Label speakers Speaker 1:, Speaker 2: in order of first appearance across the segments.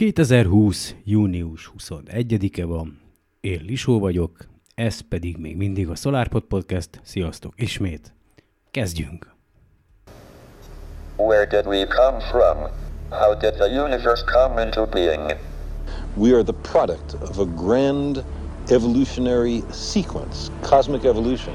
Speaker 1: 2020. június 21-e van, én Lisó vagyok, ez pedig még mindig a SolarPod Podcast. Sziasztok ismét! Kezdjünk!
Speaker 2: Where did we come from? How did the universe come into being?
Speaker 3: We are the product of a grand evolutionary sequence, cosmic evolution.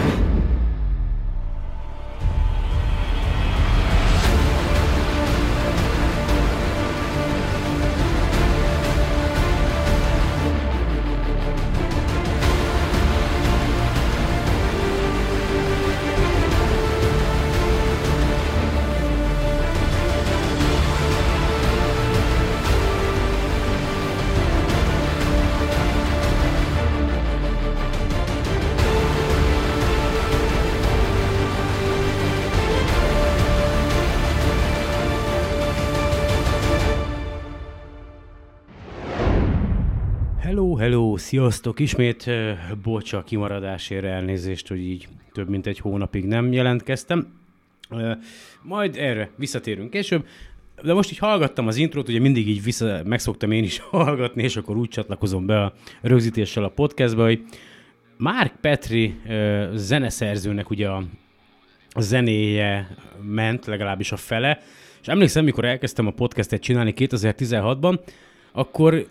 Speaker 1: Sziasztok! Ismét bocsa a kimaradásért elnézést, hogy így több mint egy hónapig nem jelentkeztem. Majd erre visszatérünk később. De most így hallgattam az intrót, ugye mindig így vissza, megszoktam én is hallgatni, és akkor úgy csatlakozom be a rögzítéssel a podcastba, hogy Mark Petri zeneszerzőnek ugye a zenéje ment, legalábbis a fele, és emlékszem, mikor elkezdtem a podcastet csinálni 2016-ban, akkor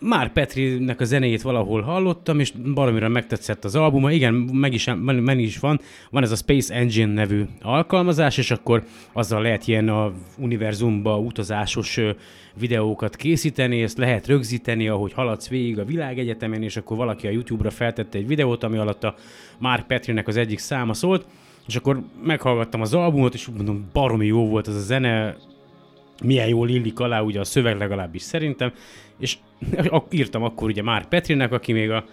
Speaker 1: már Petrinek a zenéjét valahol hallottam, és valamire megtetszett az albuma. Igen, meg is, meg is van. Van ez a Space Engine nevű alkalmazás, és akkor azzal lehet ilyen a univerzumba utazásos videókat készíteni, ezt lehet rögzíteni, ahogy haladsz végig a világegyetemen, és akkor valaki a YouTube-ra feltette egy videót, ami alatt a Mark Petrinek az egyik száma szólt, és akkor meghallgattam az albumot, és úgy mondom, baromi jó volt az a zene, milyen jól illik alá ugye a szöveg legalábbis szerintem, és írtam akkor ugye már Petrinek, aki még a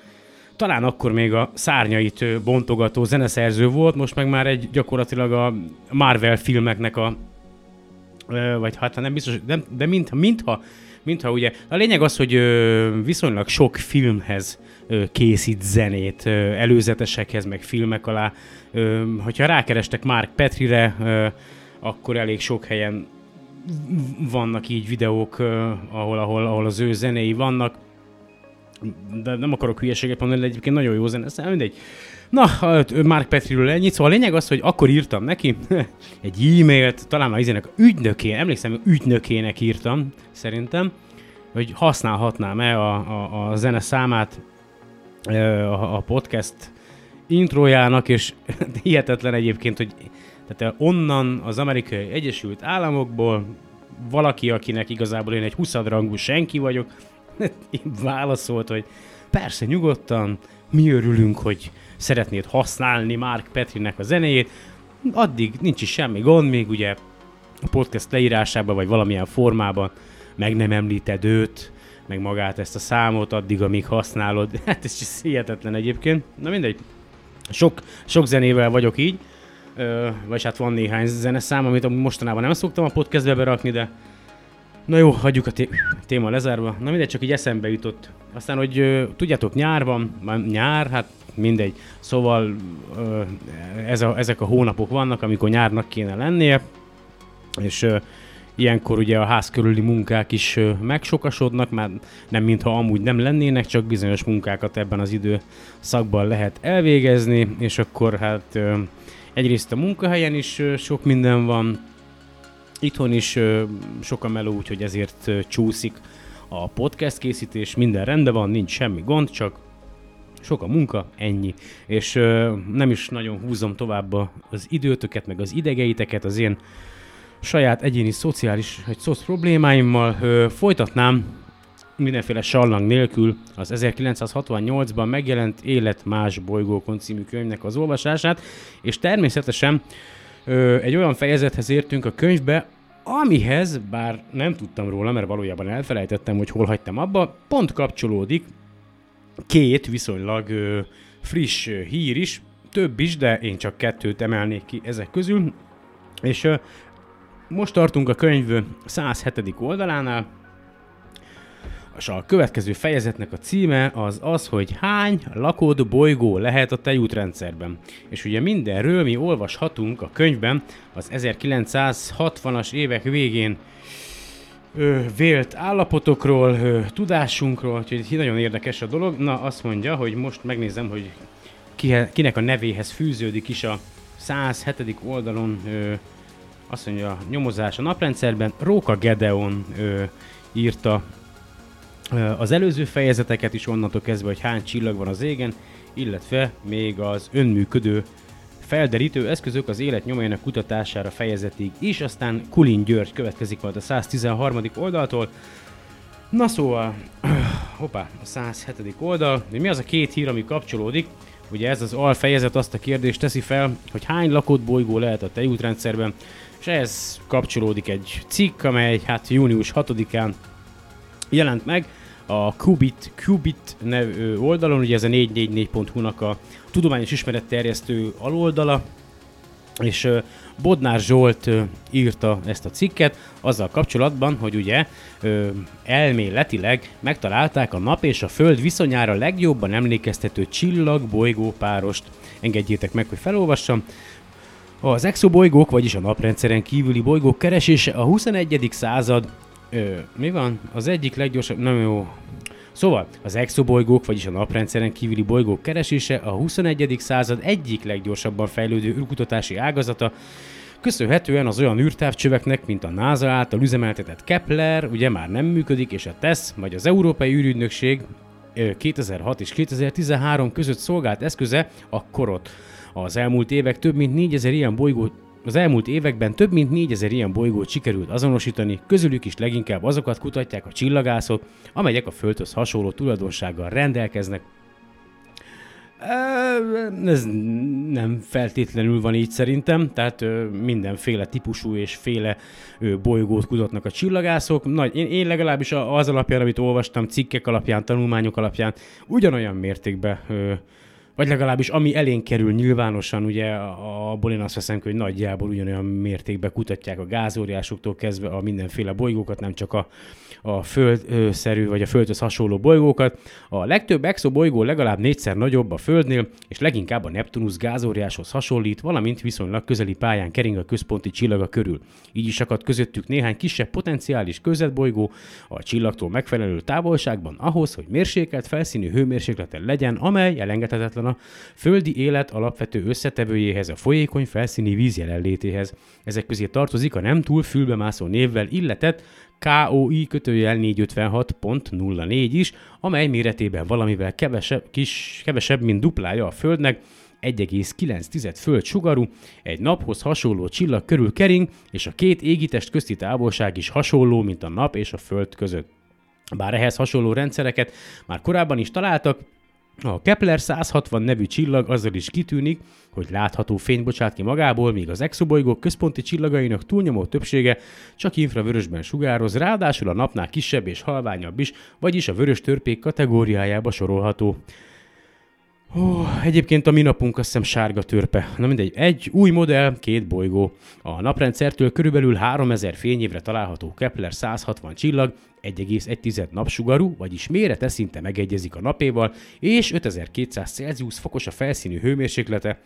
Speaker 1: talán akkor még a szárnyait bontogató zeneszerző volt, most meg már egy gyakorlatilag a Marvel filmeknek a vagy hát nem biztos, de, de mintha, mintha, mintha ugye, a lényeg az, hogy viszonylag sok filmhez készít zenét, előzetesekhez, meg filmek alá. Hogyha rákerestek Mark Petrire, akkor elég sok helyen vannak így videók, ahol, ahol, ahol az ő zenéi vannak, de nem akarok hülyeséget mondani, de egyébként nagyon jó zene, szóval mindegy. Na, Mark Petriről ennyit, szóval a lényeg az, hogy akkor írtam neki egy e-mailt, talán a izének ügynökén, emlékszem, ügynökének írtam, szerintem, hogy használhatnám-e a, a, a zene számát a, a podcast introjának, és hihetetlen egyébként, hogy tehát onnan az amerikai Egyesült Államokból valaki, akinek igazából én egy 20 rangú senki vagyok, válaszolt, hogy persze nyugodtan, mi örülünk, hogy szeretnéd használni Mark Petrinek a zenéjét, addig nincs is semmi gond, még ugye a podcast leírásában, vagy valamilyen formában meg nem említed őt, meg magát ezt a számot, addig, amíg használod. Hát ez is hihetetlen egyébként. Na mindegy. Sok, sok zenével vagyok így, vagy hát van néhány zeneszám, amit mostanában nem szoktam a podcastbe berakni, de na jó, hagyjuk a té- téma lezárva. Na mindegy, csak így eszembe jutott. Aztán, hogy tudjátok, nyár van, nyár, hát mindegy. Szóval ez a, ezek a hónapok vannak, amikor nyárnak kéne lennie, és ilyenkor ugye a ház körüli munkák is megsokasodnak, már nem mintha amúgy nem lennének, csak bizonyos munkákat ebben az időszakban lehet elvégezni, és akkor hát egyrészt a munkahelyen is sok minden van, itthon is sok a meló, úgyhogy ezért csúszik a podcast készítés, minden rendben van, nincs semmi gond, csak sok a munka, ennyi. És nem is nagyon húzom tovább az időtöket, meg az idegeiteket, az én saját egyéni szociális, vagy szoc problémáimmal. Folytatnám mindenféle sallang nélkül az 1968-ban megjelent Élet más bolygókon című könyvnek az olvasását, és természetesen ö, egy olyan fejezethez értünk a könyvbe, amihez, bár nem tudtam róla, mert valójában elfelejtettem, hogy hol hagytam abba, pont kapcsolódik két viszonylag ö, friss ö, hír is, több is, de én csak kettőt emelnék ki ezek közül. És ö, most tartunk a könyv 107. oldalánál, és a következő fejezetnek a címe az az, hogy hány lakód bolygó lehet a tejútrendszerben. És ugye mindenről mi olvashatunk a könyvben az 1960-as évek végén ö, vélt állapotokról, ö, tudásunkról, úgyhogy nagyon érdekes a dolog. Na, azt mondja, hogy most megnézem, hogy kihe, kinek a nevéhez fűződik is a 107. oldalon ö, azt mondja, nyomozás a naprendszerben. Róka Gedeon ö, írta az előző fejezeteket is onnantól kezdve, hogy hány csillag van az égen, illetve még az önműködő felderítő eszközök az élet nyomainak kutatására fejezetig is, aztán Kulin György következik majd a 113. oldaltól. Na szóval, hoppá, a 107. oldal, mi az a két hír, ami kapcsolódik? Ugye ez az alfejezet azt a kérdést teszi fel, hogy hány lakott bolygó lehet a tejútrendszerben, és ehhez kapcsolódik egy cikk, amely hát június 6-án jelent meg a Qubit, Qubit nev, oldalon, ugye ez a 444.hu-nak a tudományos ismeretterjesztő aloldala, és Bodnár Zsolt írta ezt a cikket azzal kapcsolatban, hogy ugye elméletileg megtalálták a nap és a föld viszonyára legjobban emlékeztető csillag-bolygó párost. Engedjétek meg, hogy felolvassam. Az exobolygók, vagyis a naprendszeren kívüli bolygók keresése a 21. század Ö, mi van? Az egyik leggyorsabb... Nem jó. Szóval, az exobolygók, vagyis a naprendszeren kívüli bolygók keresése a 21. század egyik leggyorsabban fejlődő űrkutatási ágazata, köszönhetően az olyan űrtávcsöveknek, mint a NASA által üzemeltetett Kepler, ugye már nem működik, és a TESS, vagy az Európai űrügynökség ö, 2006 és 2013 között szolgált eszköze a korot. Az elmúlt évek több mint 4000 ilyen bolygó az elmúlt években több mint 4000 ilyen bolygót sikerült azonosítani, közülük is leginkább azokat kutatják a csillagászok, amelyek a Földhöz hasonló tulajdonsággal rendelkeznek. Ez nem feltétlenül van így szerintem, tehát mindenféle típusú és féle bolygót kutatnak a csillagászok. Nagy, én, én legalábbis az alapján, amit olvastam, cikkek alapján, tanulmányok alapján, ugyanolyan mértékben vagy legalábbis ami elénk kerül nyilvánosan, ugye abból én azt veszem, hogy nagyjából ugyanolyan mértékben kutatják a gázóriásoktól kezdve a mindenféle bolygókat, nem csak a, a földszerű vagy a földhöz hasonló bolygókat. A legtöbb exobolygó legalább négyszer nagyobb a Földnél, és leginkább a Neptunus gázóriáshoz hasonlít, valamint viszonylag közeli pályán kering a központi csillaga körül. Így is akadt közöttük néhány kisebb potenciális közetbolygó a csillagtól megfelelő távolságban ahhoz, hogy mérsékelt felszínű hőmérsékleten legyen, amely elengedhetetlen a földi élet alapvető összetevőjéhez, a folyékony felszíni víz jelenlétéhez. Ezek közé tartozik a nem túl fülbemászó névvel illetett KOI kötőjel 456.04 is, amely méretében valamivel kevesebb, kis, kevesebb, mint duplája a Földnek, 1,9 föld sugarú, egy naphoz hasonló csillag körül kering, és a két égitest közti távolság is hasonló, mint a nap és a föld között. Bár ehhez hasonló rendszereket már korábban is találtak, a Kepler 160 nevű csillag azzal is kitűnik, hogy látható fényt bocsát ki magából, míg az exobolygók központi csillagainak túlnyomó többsége csak infravörösben sugároz, ráadásul a napnál kisebb és halványabb is, vagyis a vörös törpék kategóriájába sorolható. Ó, egyébként a mi napunk azt hiszem sárga törpe. Na mindegy, egy új modell, két bolygó. A naprendszertől körülbelül 3000 fényévre található Kepler 160 csillag 1,1 napsugarú, vagyis mérete szinte megegyezik a napéval, és 5200 Celsius fokos a felszínű hőmérséklete,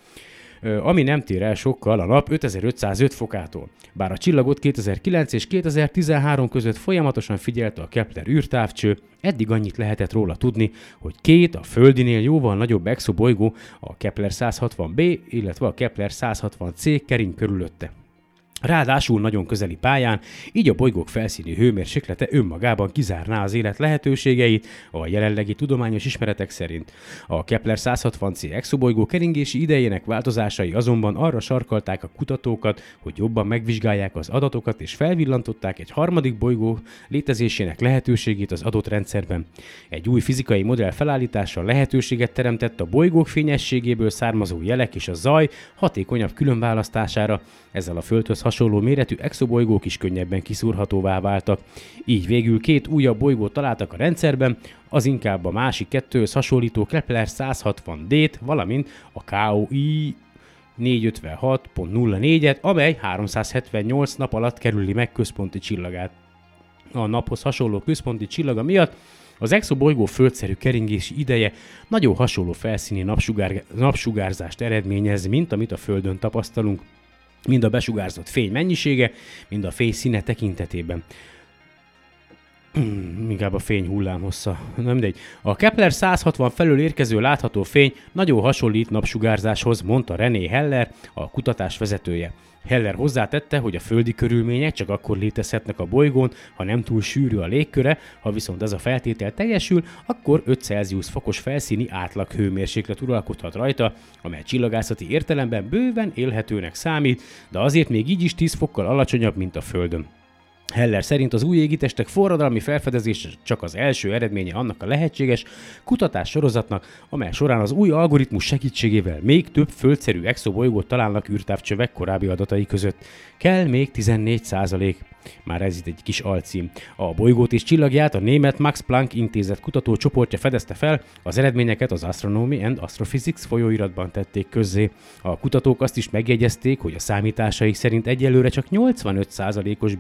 Speaker 1: ami nem tér el sokkal a nap 5505 fokától. Bár a csillagot 2009 és 2013 között folyamatosan figyelte a Kepler űrtávcső, eddig annyit lehetett róla tudni, hogy két a Földinél jóval nagyobb exobolygó, a Kepler 160b, illetve a Kepler 160c kering körülötte. Ráadásul nagyon közeli pályán, így a bolygók felszíni hőmérséklete önmagában kizárná az élet lehetőségeit a jelenlegi tudományos ismeretek szerint. A Kepler 160c exobolygó keringési idejének változásai azonban arra sarkalták a kutatókat, hogy jobban megvizsgálják az adatokat és felvillantották egy harmadik bolygó létezésének lehetőségét az adott rendszerben. Egy új fizikai modell felállítása lehetőséget teremtett a bolygók fényességéből származó jelek és a zaj hatékonyabb különválasztására, ezzel a Földhöz hasonló méretű exobolygók is könnyebben kiszúrhatóvá váltak. Így végül két újabb bolygót találtak a rendszerben, az inkább a másik kettőhöz hasonlító Kepler 160D-t, valamint a KOI 456.04-et, amely 378 nap alatt kerüli meg központi csillagát. A naphoz hasonló központi csillaga miatt az exobolygó földszerű keringési ideje nagyon hasonló felszíni napsugár, napsugárzást eredményez, mint amit a Földön tapasztalunk mind a besugárzott fény mennyisége, mind a fény színe tekintetében. Hmm, inkább a fény hullám hossza. Nem mindegy. A Kepler 160 felől érkező látható fény nagyon hasonlít napsugárzáshoz, mondta René Heller, a kutatás vezetője. Heller hozzátette, hogy a földi körülmények csak akkor létezhetnek a bolygón, ha nem túl sűrű a légköre, ha viszont ez a feltétel teljesül, akkor 5 Celsius fokos felszíni átlag hőmérséklet uralkodhat rajta, amely csillagászati értelemben bőven élhetőnek számít, de azért még így is 10 fokkal alacsonyabb, mint a Földön. Heller szerint az új égitestek forradalmi felfedezése csak az első eredménye annak a lehetséges kutatás sorozatnak, amely során az új algoritmus segítségével még több földszerű exobolygót találnak űrtávcsövek korábbi adatai között. Kell még 14 százalék. Már ez itt egy kis alcím. A bolygót és csillagját a német Max Planck intézet kutatócsoportja fedezte fel, az eredményeket az Astronomy and Astrophysics folyóiratban tették közzé. A kutatók azt is megjegyezték, hogy a számításaik szerint egyelőre csak 85%-os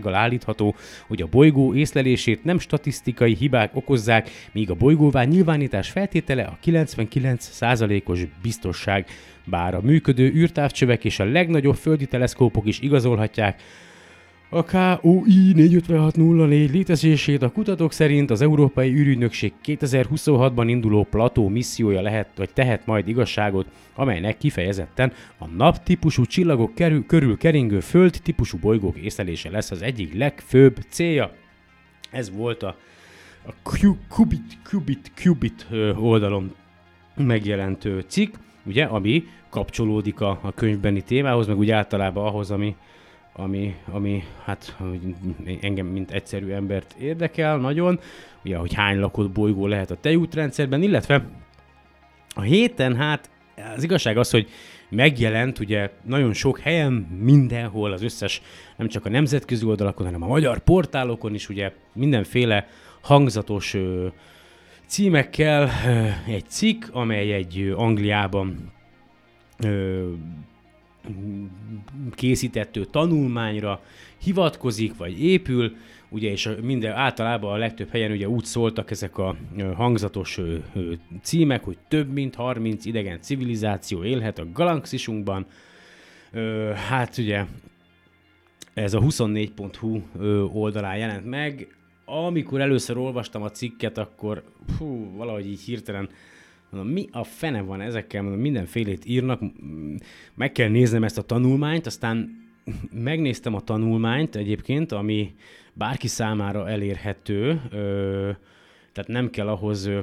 Speaker 1: biztossággal állítható, hogy a bolygó észlelését nem statisztikai hibák okozzák, míg a bolygóvá nyilvánítás feltétele a 99%-os biztosság. Bár a működő űrtávcsövek és a legnagyobb földi teleszkópok is igazolhatják, a KOI 45604 létezését a kutatók szerint az Európai űrügynökség 2026-ban induló plató missziója lehet, vagy tehet majd igazságot, amelynek kifejezetten a nap típusú csillagok kerül, körül keringő föld típusú bolygók észlelése lesz az egyik legfőbb célja. Ez volt a, a Qubit, Qubit, Qubit oldalon megjelentő cikk, ugye, ami kapcsolódik a, a könyvbeni témához, meg úgy általában ahhoz, ami, ami, ami hát engem, mint egyszerű embert érdekel nagyon, ugye, hogy hány lakott bolygó lehet a tejútrendszerben, illetve a héten hát az igazság az, hogy megjelent ugye nagyon sok helyen, mindenhol, az összes, nem csak a nemzetközi oldalakon, hanem a magyar portálokon is ugye mindenféle hangzatos ö, címekkel ö, egy cikk, amely egy ö, Angliában ö, készítettő tanulmányra hivatkozik, vagy épül, ugye, és minden, általában a legtöbb helyen ugye úgy szóltak ezek a hangzatos címek, hogy több mint 30 idegen civilizáció élhet a galaxisunkban. Hát ugye ez a 24.hu oldalán jelent meg. Amikor először olvastam a cikket, akkor hú, valahogy így hirtelen Mondom, mi a fene van ezekkel, mondom, mindenfélét írnak, meg kell néznem ezt a tanulmányt, aztán megnéztem a tanulmányt egyébként, ami bárki számára elérhető, ö, tehát nem kell ahhoz ö,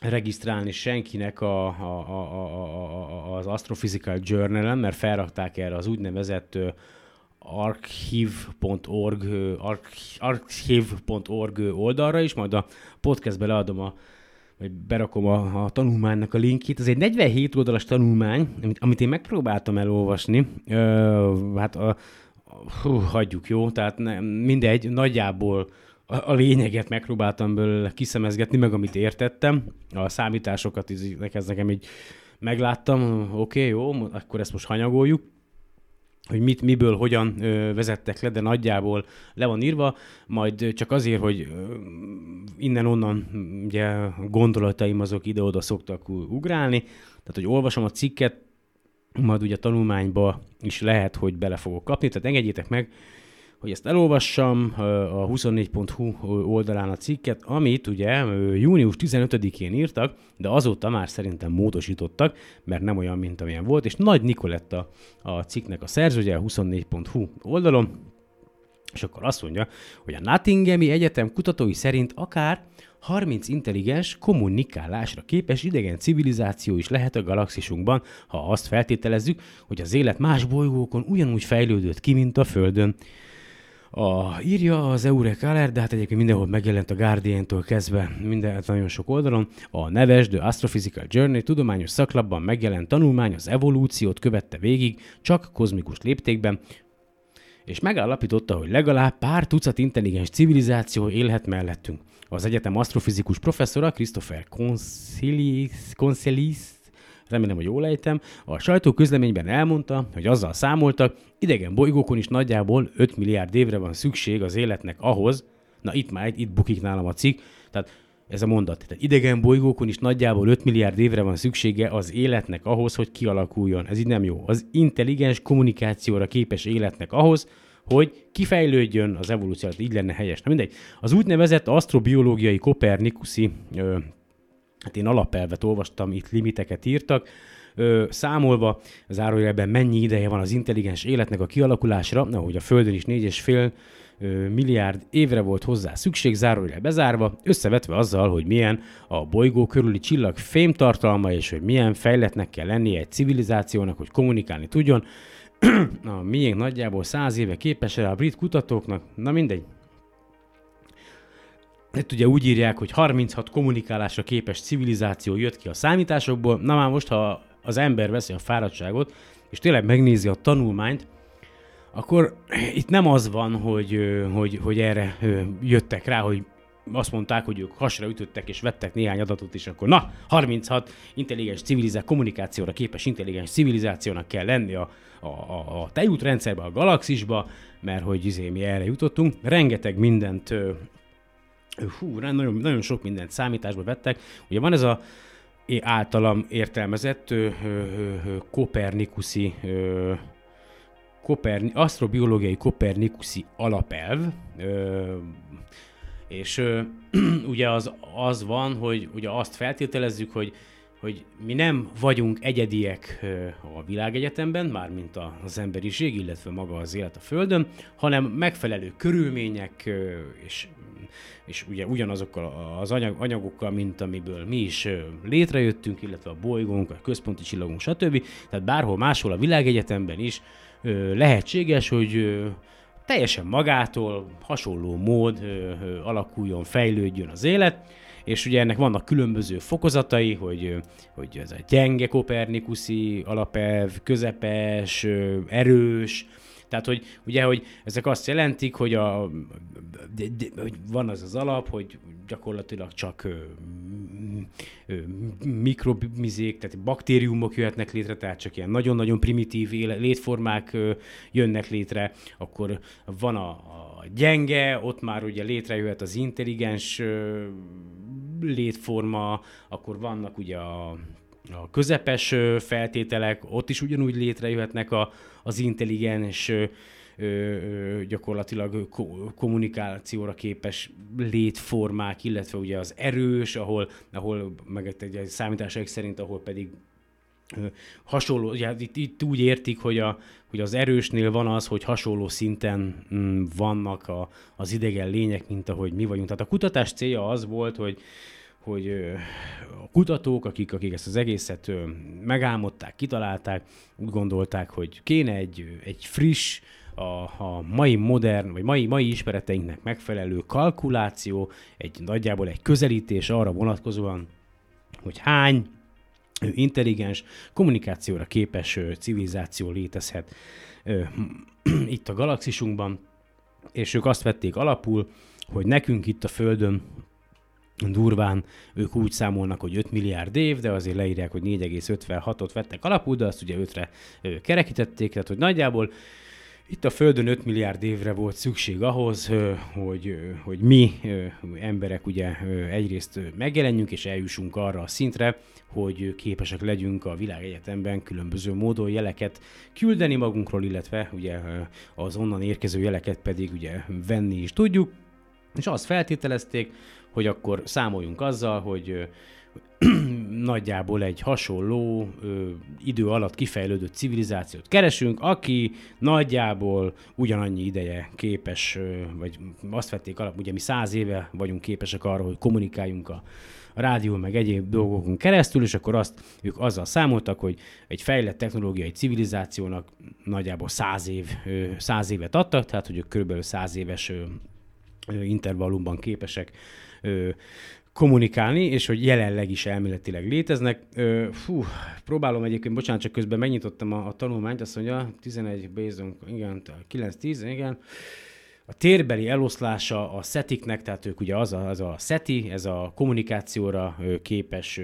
Speaker 1: regisztrálni senkinek a, a, a, a, a, az Astrophysical Journal-en, mert felrakták erre az úgynevezett archive.org, archive.org oldalra is, majd a podcastbe leadom a vagy berakom a, a tanulmánynak a linkjét. Ez egy 47 oldalas tanulmány, amit, amit én megpróbáltam elolvasni. Ö, hát a, hú, hagyjuk, jó? Tehát ne, mindegy, nagyjából a, a lényeget megpróbáltam belőle kiszemezgetni, meg amit értettem. A számításokat, ez nekem így megláttam, oké, okay, jó, akkor ezt most hanyagoljuk hogy mit, miből, hogyan ö, vezettek le, de nagyjából le van írva, majd csak azért, hogy innen-onnan ugye gondolataim azok ide-oda szoktak ugrálni, tehát hogy olvasom a cikket, majd ugye a tanulmányba is lehet, hogy bele fogok kapni, tehát engedjétek meg, hogy ezt elolvassam a 24.hu oldalán a cikket, amit ugye június 15-én írtak, de azóta már szerintem módosítottak, mert nem olyan, mint amilyen volt, és Nagy Nikoletta a cikknek a szerzője a 24.hu oldalon, és akkor azt mondja, hogy a Nottinghami Egyetem kutatói szerint akár 30 intelligens, kommunikálásra képes idegen civilizáció is lehet a galaxisunkban, ha azt feltételezzük, hogy az élet más bolygókon ugyanúgy fejlődött ki, mint a Földön. A, írja az Eureka Alert, de hát egyébként mindenhol megjelent a Guardian-tól kezdve minden, hát nagyon sok oldalon. A neves The Astrophysical Journey tudományos szaklapban megjelent tanulmány az evolúciót követte végig, csak kozmikus léptékben, és megállapította, hogy legalább pár tucat intelligens civilizáció élhet mellettünk. Az egyetem asztrofizikus professzora Christopher Consilis, Consilis remélem, hogy jól ejtem, a sajtó közleményben elmondta, hogy azzal számoltak, idegen bolygókon is nagyjából 5 milliárd évre van szükség az életnek ahhoz, na itt már itt bukik nálam a cikk, tehát ez a mondat. Tehát idegen bolygókon is nagyjából 5 milliárd évre van szüksége az életnek ahhoz, hogy kialakuljon. Ez így nem jó. Az intelligens kommunikációra képes életnek ahhoz, hogy kifejlődjön az evolúció, így lenne helyes. Na mindegy. Az úgynevezett asztrobiológiai kopernikuszi, ö, hát én alapelvet olvastam, itt limiteket írtak, ö, számolva zárójelben mennyi ideje van az intelligens életnek a kialakulásra, ahogy a Földön is 4,5 milliárd évre volt hozzá szükség, zárójel bezárva, összevetve azzal, hogy milyen a bolygó körüli csillag fémtartalma, és hogy milyen fejletnek kell lennie egy civilizációnak, hogy kommunikálni tudjon. a miénk nagyjából száz éve képes a brit kutatóknak, na mindegy. Hát ugye úgy írják, hogy 36 kommunikálásra képes civilizáció jött ki a számításokból, na már most, ha az ember veszi a fáradtságot, és tényleg megnézi a tanulmányt, akkor itt nem az van, hogy, hogy, hogy erre jöttek rá, hogy azt mondták, hogy ők hasra ütöttek és vettek néhány adatot, és akkor na, 36 intelligens civilizáció, kommunikációra képes intelligens civilizációnak kell lenni a, a, a, a tejútrendszerbe, a galaxisba, mert hogy izé, mi erre jutottunk. Rengeteg mindent, hú, nagyon, nagyon sok mindent számításba vettek. Ugye van ez a általam értelmezett ö, ö, ö, kopernikuszi ö, koperni, asztrobiológiai kopernikuszi alapelv, ö, és ö, ugye az, az van, hogy ugye azt feltételezzük, hogy hogy mi nem vagyunk egyediek a világegyetemben, mármint az emberiség, illetve maga az élet a Földön, hanem megfelelő körülmények és, és ugye ugyanazokkal az anyag, anyagokkal, mint amiből mi is létrejöttünk, illetve a bolygónk, a központi csillagunk, stb. Tehát bárhol máshol a világegyetemben is lehetséges, hogy teljesen magától hasonló mód alakuljon, fejlődjön az élet, és ugye ennek vannak különböző fokozatai, hogy, hogy ez a gyenge kopernikuszi alapelv, közepes, erős, tehát, hogy ugye, hogy ezek azt jelentik, hogy, a, de, de, hogy van az az alap, hogy gyakorlatilag csak ö, ö, mikrobizék, tehát baktériumok jöhetnek létre, tehát csak ilyen nagyon-nagyon primitív létformák ö, jönnek létre, akkor van a, a gyenge, ott már ugye létrejöhet az intelligens ö, létforma, akkor vannak ugye a a közepes feltételek, ott is ugyanúgy létrejöhetnek a, az intelligens, gyakorlatilag kommunikációra képes létformák, illetve ugye az erős, ahol, ahol meg egy, egy számításaik szerint, ahol pedig hasonló, ugye itt, itt úgy értik, hogy, a, hogy az erősnél van az, hogy hasonló szinten mm, vannak a, az idegen lények, mint ahogy mi vagyunk. Tehát a kutatás célja az volt, hogy, hogy a kutatók, akik, akik ezt az egészet megálmodták, kitalálták, úgy gondolták, hogy kéne egy, egy friss, a, a mai modern, vagy mai, mai ismereteinknek megfelelő kalkuláció, egy nagyjából egy közelítés arra vonatkozóan, hogy hány intelligens, kommunikációra képes civilizáció létezhet itt a galaxisunkban, és ők azt vették alapul, hogy nekünk itt a Földön durván ők úgy számolnak, hogy 5 milliárd év, de azért leírják, hogy 4,56-ot vettek alapul, de azt ugye 5-re kerekítették, tehát hogy nagyjából Itt a Földön 5 milliárd évre volt szükség ahhoz, hogy, hogy mi emberek ugye egyrészt megjelenjünk és eljussunk arra a szintre, hogy képesek legyünk a világegyetemben különböző módon jeleket küldeni magunkról, illetve ugye az onnan érkező jeleket pedig ugye venni is tudjuk. És azt feltételezték, hogy akkor számoljunk azzal, hogy nagyjából egy hasonló ö, idő alatt kifejlődött civilizációt keresünk, aki nagyjából ugyanannyi ideje képes, ö, vagy azt vették alap, ugye mi száz éve vagyunk képesek arra, hogy kommunikáljunk a, a rádió meg egyéb dolgokon keresztül, és akkor azt ők azzal számoltak, hogy egy fejlett technológiai civilizációnak nagyjából száz, év, ö, száz évet adtak, tehát hogy ők körülbelül száz éves ö, intervallumban képesek ö, kommunikálni, és hogy jelenleg is elméletileg léteznek. Ö, fú, próbálom egyébként, bocsánat, csak közben megnyitottam a, a tanulmányt, azt mondja, 11 based on, igen, 9-10, igen. A térbeli eloszlása a SETIknek, tehát ők ugye az a, az a SETI, ez a kommunikációra képes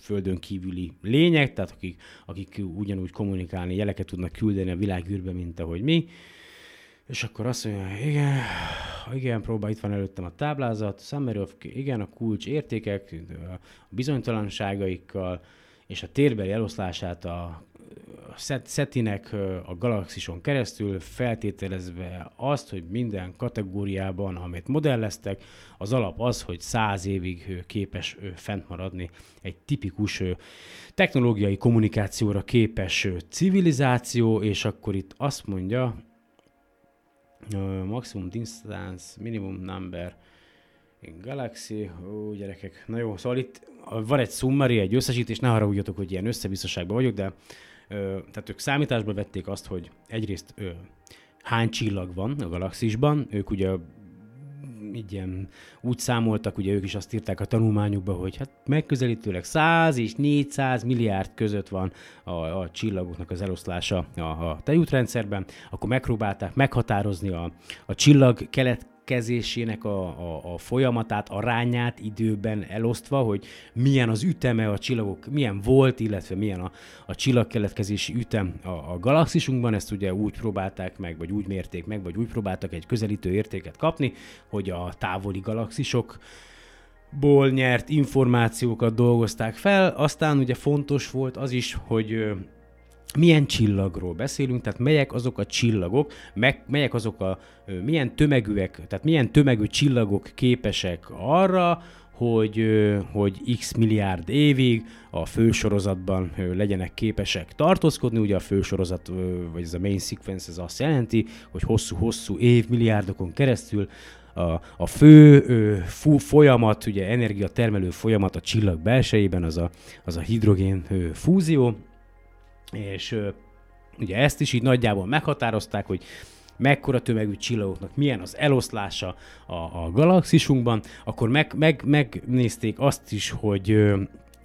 Speaker 1: földön kívüli lények, tehát akik, akik ugyanúgy kommunikálni, jeleket tudnak küldeni a világűrbe, mint ahogy mi. És akkor azt mondja, igen, igen, próbál, itt van előttem a táblázat, summary of, igen, a kulcs értékek, a bizonytalanságaikkal, és a térbeli eloszlását a, Set- a galaxison keresztül feltételezve azt, hogy minden kategóriában, amit modelleztek, az alap az, hogy száz évig képes fent maradni egy tipikus technológiai kommunikációra képes civilizáció, és akkor itt azt mondja, maximum distance, minimum number galaxy. Ó, gyerekek, na jó, szóval itt van egy summary, egy összesítés, ne haragudjatok, hogy ilyen összebiztosságban vagyok, de uh, tehát ők számításba vették azt, hogy egyrészt uh, hány csillag van a galaxisban, ők ugye így ilyen, úgy számoltak, ugye ők is azt írták a tanulmányukba, hogy hát megközelítőleg 100 és 400 milliárd között van a, a csillagoknak az eloszlása a, a tejútrendszerben, akkor megpróbálták meghatározni a, a csillag keletkezésének a, a, a folyamatát, arányát időben elosztva, hogy milyen az üteme a csillagok, milyen volt, illetve milyen a, a csillagkeletkezési ütem a, a galaxisunkban, ezt ugye úgy próbálták meg, vagy úgy mérték meg, vagy úgy próbáltak egy közelítő értéket kapni, hogy a távoli galaxisok ból nyert információkat dolgozták fel, aztán ugye fontos volt az is, hogy milyen csillagról beszélünk, tehát melyek azok a csillagok, meg, melyek azok a, milyen tömegűek, tehát milyen tömegű csillagok képesek arra, hogy, hogy x milliárd évig a fősorozatban legyenek képesek tartózkodni. Ugye a fősorozat, vagy ez a main sequence, ez azt jelenti, hogy hosszú-hosszú évmilliárdokon keresztül a, a fő ö, fú, folyamat, ugye energiatermelő folyamat a csillag belsejében, az a, az a hidrogén ö, fúzió, és ugye ezt is így nagyjából meghatározták, hogy mekkora tömegű csillagoknak milyen az eloszlása a, a galaxisunkban, akkor meg, meg, megnézték azt is, hogy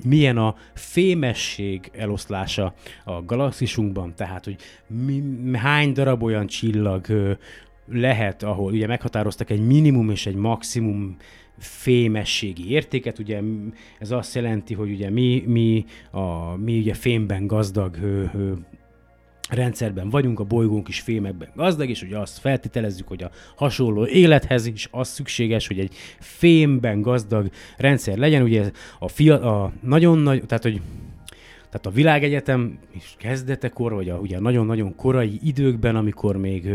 Speaker 1: milyen a fémesség eloszlása a galaxisunkban, tehát hogy mi, hány darab olyan csillag lehet, ahol ugye meghatároztak egy minimum és egy maximum fémességi értéket, ugye ez azt jelenti, hogy ugye mi, mi, a, mi ugye fémben gazdag ö, ö, rendszerben vagyunk, a bolygónk is fémekben gazdag, és ugye azt feltételezzük, hogy a hasonló élethez is az szükséges, hogy egy fémben gazdag rendszer legyen, ugye a, fia, a nagyon nagy, tehát hogy tehát a világegyetem is kezdetekor, vagy a, ugye nagyon-nagyon korai időkben, amikor még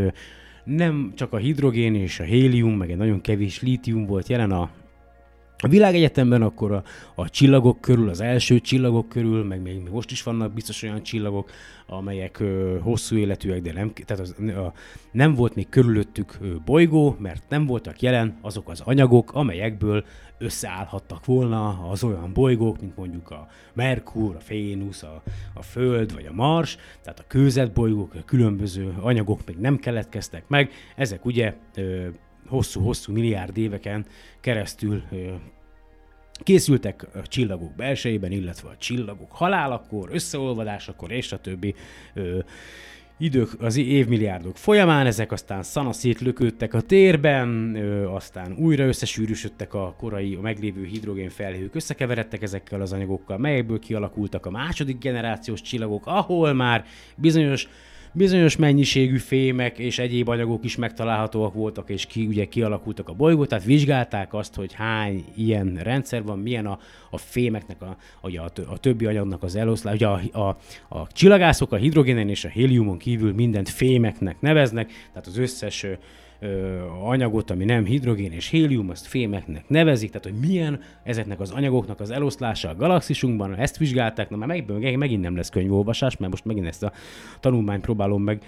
Speaker 1: nem csak a hidrogén és a hélium, meg egy nagyon kevés lítium volt jelen a, a világegyetemben, akkor a, a csillagok körül, az első csillagok körül, meg még most is vannak biztos olyan csillagok, amelyek ö, hosszú életűek, de nem, tehát az, a, nem volt még körülöttük ö, bolygó, mert nem voltak jelen azok az anyagok, amelyekből összeállhattak volna az olyan bolygók, mint mondjuk a Merkur, a Vénusz, a, a Föld vagy a Mars, tehát a kőzetbolygók, a különböző anyagok még nem keletkeztek meg, ezek ugye ö, hosszú-hosszú milliárd éveken keresztül készültek a csillagok belsejében, illetve a csillagok halálakor, összeolvadásakor és a többi idők, az évmilliárdok folyamán, ezek aztán szanaszét lökődtek a térben, ö, aztán újra összesűrűsödtek a korai, a meglévő hidrogénfelhők, összekeveredtek ezekkel az anyagokkal, melyekből kialakultak a második generációs csillagok, ahol már bizonyos bizonyos mennyiségű fémek és egyéb anyagok is megtalálhatóak voltak, és ki, ugye kialakultak a bolygó, tehát vizsgálták azt, hogy hány ilyen rendszer van, milyen a, a fémeknek, a, ugye a, a többi anyagnak az eloszlás, ugye a, a, a csillagászok a hidrogénen és a héliumon kívül mindent fémeknek neveznek, tehát az összes anyagot, ami nem hidrogén és hélium, azt fémeknek nevezik, tehát hogy milyen ezeknek az anyagoknak az eloszlása a galaxisunkban, ezt vizsgálták, na már meg, megint nem lesz könyvolvasás, mert most megint ezt a tanulmányt próbálom meg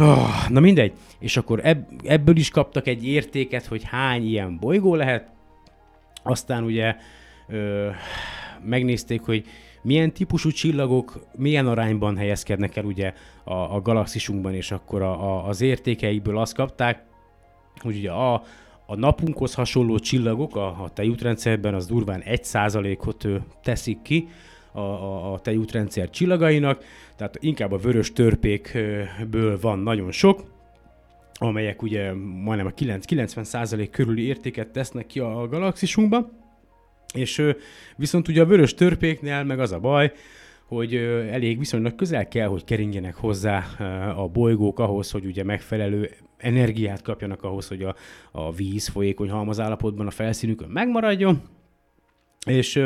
Speaker 1: Oh, na mindegy. És akkor ebb, ebből is kaptak egy értéket, hogy hány ilyen bolygó lehet. Aztán ugye ö, megnézték, hogy milyen típusú csillagok milyen arányban helyezkednek el ugye a, a galaxisunkban, és akkor a, a, az értékeikből azt kapták, hogy ugye a, a napunkhoz hasonló csillagok a, a tejútrendszerben az durván 1%-ot teszik ki a, a, a tejútrendszer csillagainak, tehát inkább a vörös törpékből van nagyon sok, amelyek ugye majdnem a 90% körüli értéket tesznek ki a, a galaxisunkba, és viszont ugye a vörös törpéknél meg az a baj, hogy elég viszonylag közel kell, hogy keringjenek hozzá a bolygók ahhoz, hogy ugye megfelelő energiát kapjanak ahhoz, hogy a, a víz folyékony halmazállapotban a felszínükön megmaradjon. És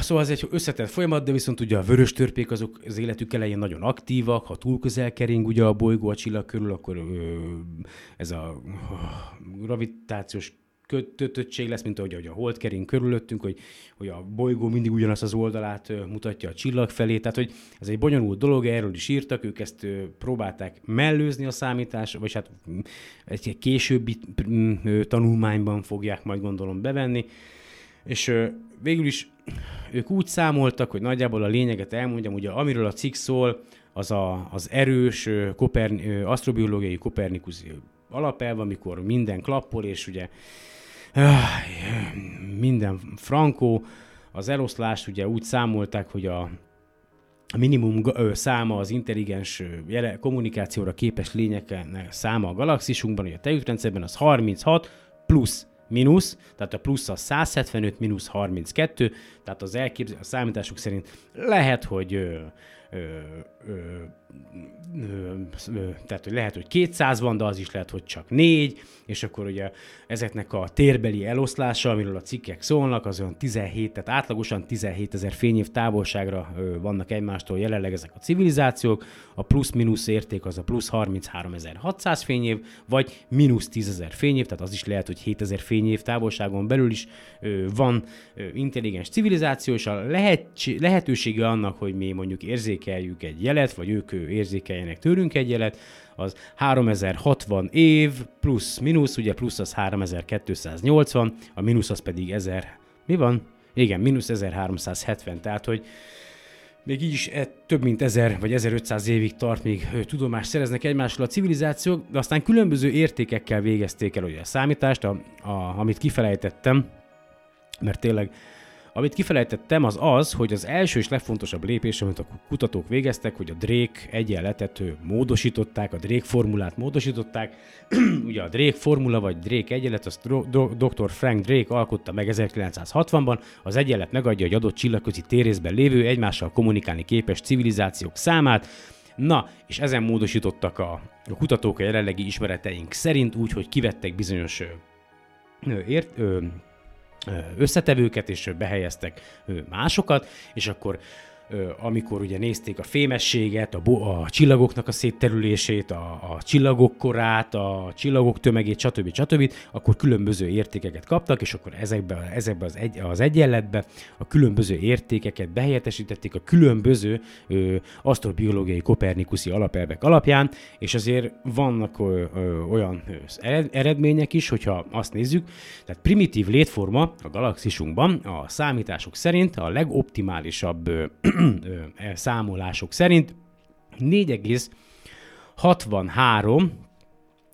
Speaker 1: szóval ez egy összetett folyamat, de viszont ugye a vörös törpék azok az életük elején nagyon aktívak, ha túl közel kering ugye a bolygó a csillag körül, akkor uh, ez a gravitációs kötöttség lesz, mint ahogy, ahogy a hold kering körülöttünk, hogy, hogy a bolygó mindig ugyanazt az oldalát mutatja a csillag felé, tehát hogy ez egy bonyolult dolog, erről is írtak, ők ezt próbálták mellőzni a számítás, vagy hát egy későbbi tanulmányban fogják majd gondolom bevenni, és végül is ők úgy számoltak, hogy nagyjából a lényeget elmondjam, ugye amiről a cikk szól, az a, az erős koperni, asztrobiológiai kopernikus alapelv, amikor minden klappol, és ugye minden frankó, az eloszlást ugye úgy számolták, hogy a minimum száma az intelligens jele, kommunikációra képes lényeknek száma a galaxisunkban, vagy a tejútrendszerben az 36 plusz mínusz, tehát a plusz a 175, mínusz 32, tehát az elképzel, a számítások szerint lehet, hogy ö, ö, ö, tehát hogy lehet, hogy 200 van, de az is lehet, hogy csak 4, és akkor ugye ezeknek a térbeli eloszlása, amiről a cikkek szólnak, az olyan 17, tehát átlagosan 17 ezer fényév távolságra vannak egymástól jelenleg ezek a civilizációk, a plusz-minusz érték az a plusz 33.600 fényév, vagy mínusz 10 ezer fényév, tehát az is lehet, hogy 7 ezer fényév távolságon belül is van intelligens civilizáció, és a lehetősége annak, hogy mi mondjuk érzékeljük egy jelet, vagy ők érzékeljenek tőlünk egy jelet, az 3060 év plusz mínusz, ugye plusz az 3280, a mínusz az pedig 1000, mi van? Igen, mínusz 1370, tehát hogy még így is e, több mint 1000 vagy 1500 évig tart, még tudomást szereznek egymásról a civilizációk, de aztán különböző értékekkel végezték el ugye a számítást, a, a, amit kifelejtettem, mert tényleg amit kifelejtettem, az az, hogy az első és legfontosabb lépés, amit a kutatók végeztek, hogy a Drake egyenletet módosították, a Drake formulát módosították. Ugye a Drake formula vagy Drake egyenlet, azt dr. Frank Drake alkotta meg 1960-ban. Az egyenlet megadja egy adott csillagközi térészben lévő, egymással kommunikálni képes civilizációk számát. Na, és ezen módosítottak a, a kutatók a jelenlegi ismereteink szerint úgy, hogy kivettek bizonyos ért, ö, összetevőket, és behelyeztek másokat, és akkor amikor ugye nézték a fémességet, a, bo- a csillagoknak a szétterülését, a, a csillagok korát, a csillagok tömegét, stb. stb., akkor különböző értékeket kaptak, és akkor ezekbe, ezekbe az, egy, az egyenletbe a különböző értékeket behelyettesítették a különböző ö, asztrobiológiai kopernikuszi alapelvek alapján, és azért vannak ö, ö, olyan eredmények is, hogyha azt nézzük, tehát primitív létforma a galaxisunkban a számítások szerint a legoptimálisabb ö, számolások szerint 4,63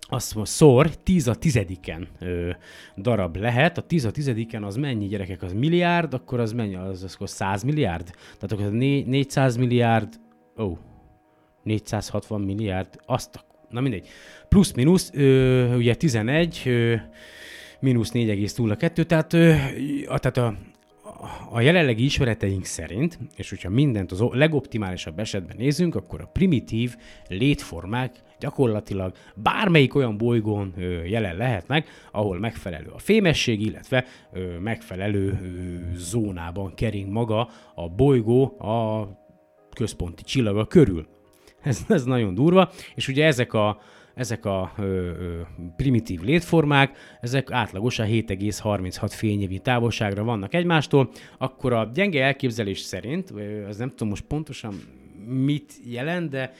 Speaker 1: azt mondja, szor 10 a tizediken ö, darab lehet. A 10 a tizediken az mennyi gyerekek? Az milliárd, akkor az mennyi? Az, az akkor 100 milliárd? Tehát akkor 400 milliárd, ó, oh, 460 milliárd, azt na mindegy. Plusz-minusz, ugye 11, ö, mínusz 4,02, tehát, ö, a, tehát a, a jelenlegi ismereteink szerint, és hogyha mindent az legoptimálisabb esetben nézünk, akkor a primitív létformák gyakorlatilag bármelyik olyan bolygón jelen lehetnek, ahol megfelelő a fémesség, illetve megfelelő zónában kering maga a bolygó a központi csillaga körül. Ez, ez nagyon durva, és ugye ezek a, ezek a ö, ö, primitív létformák, ezek átlagosan 7,36 fényévi távolságra vannak egymástól, akkor a gyenge elképzelés szerint, az nem tudom most pontosan mit jelent, de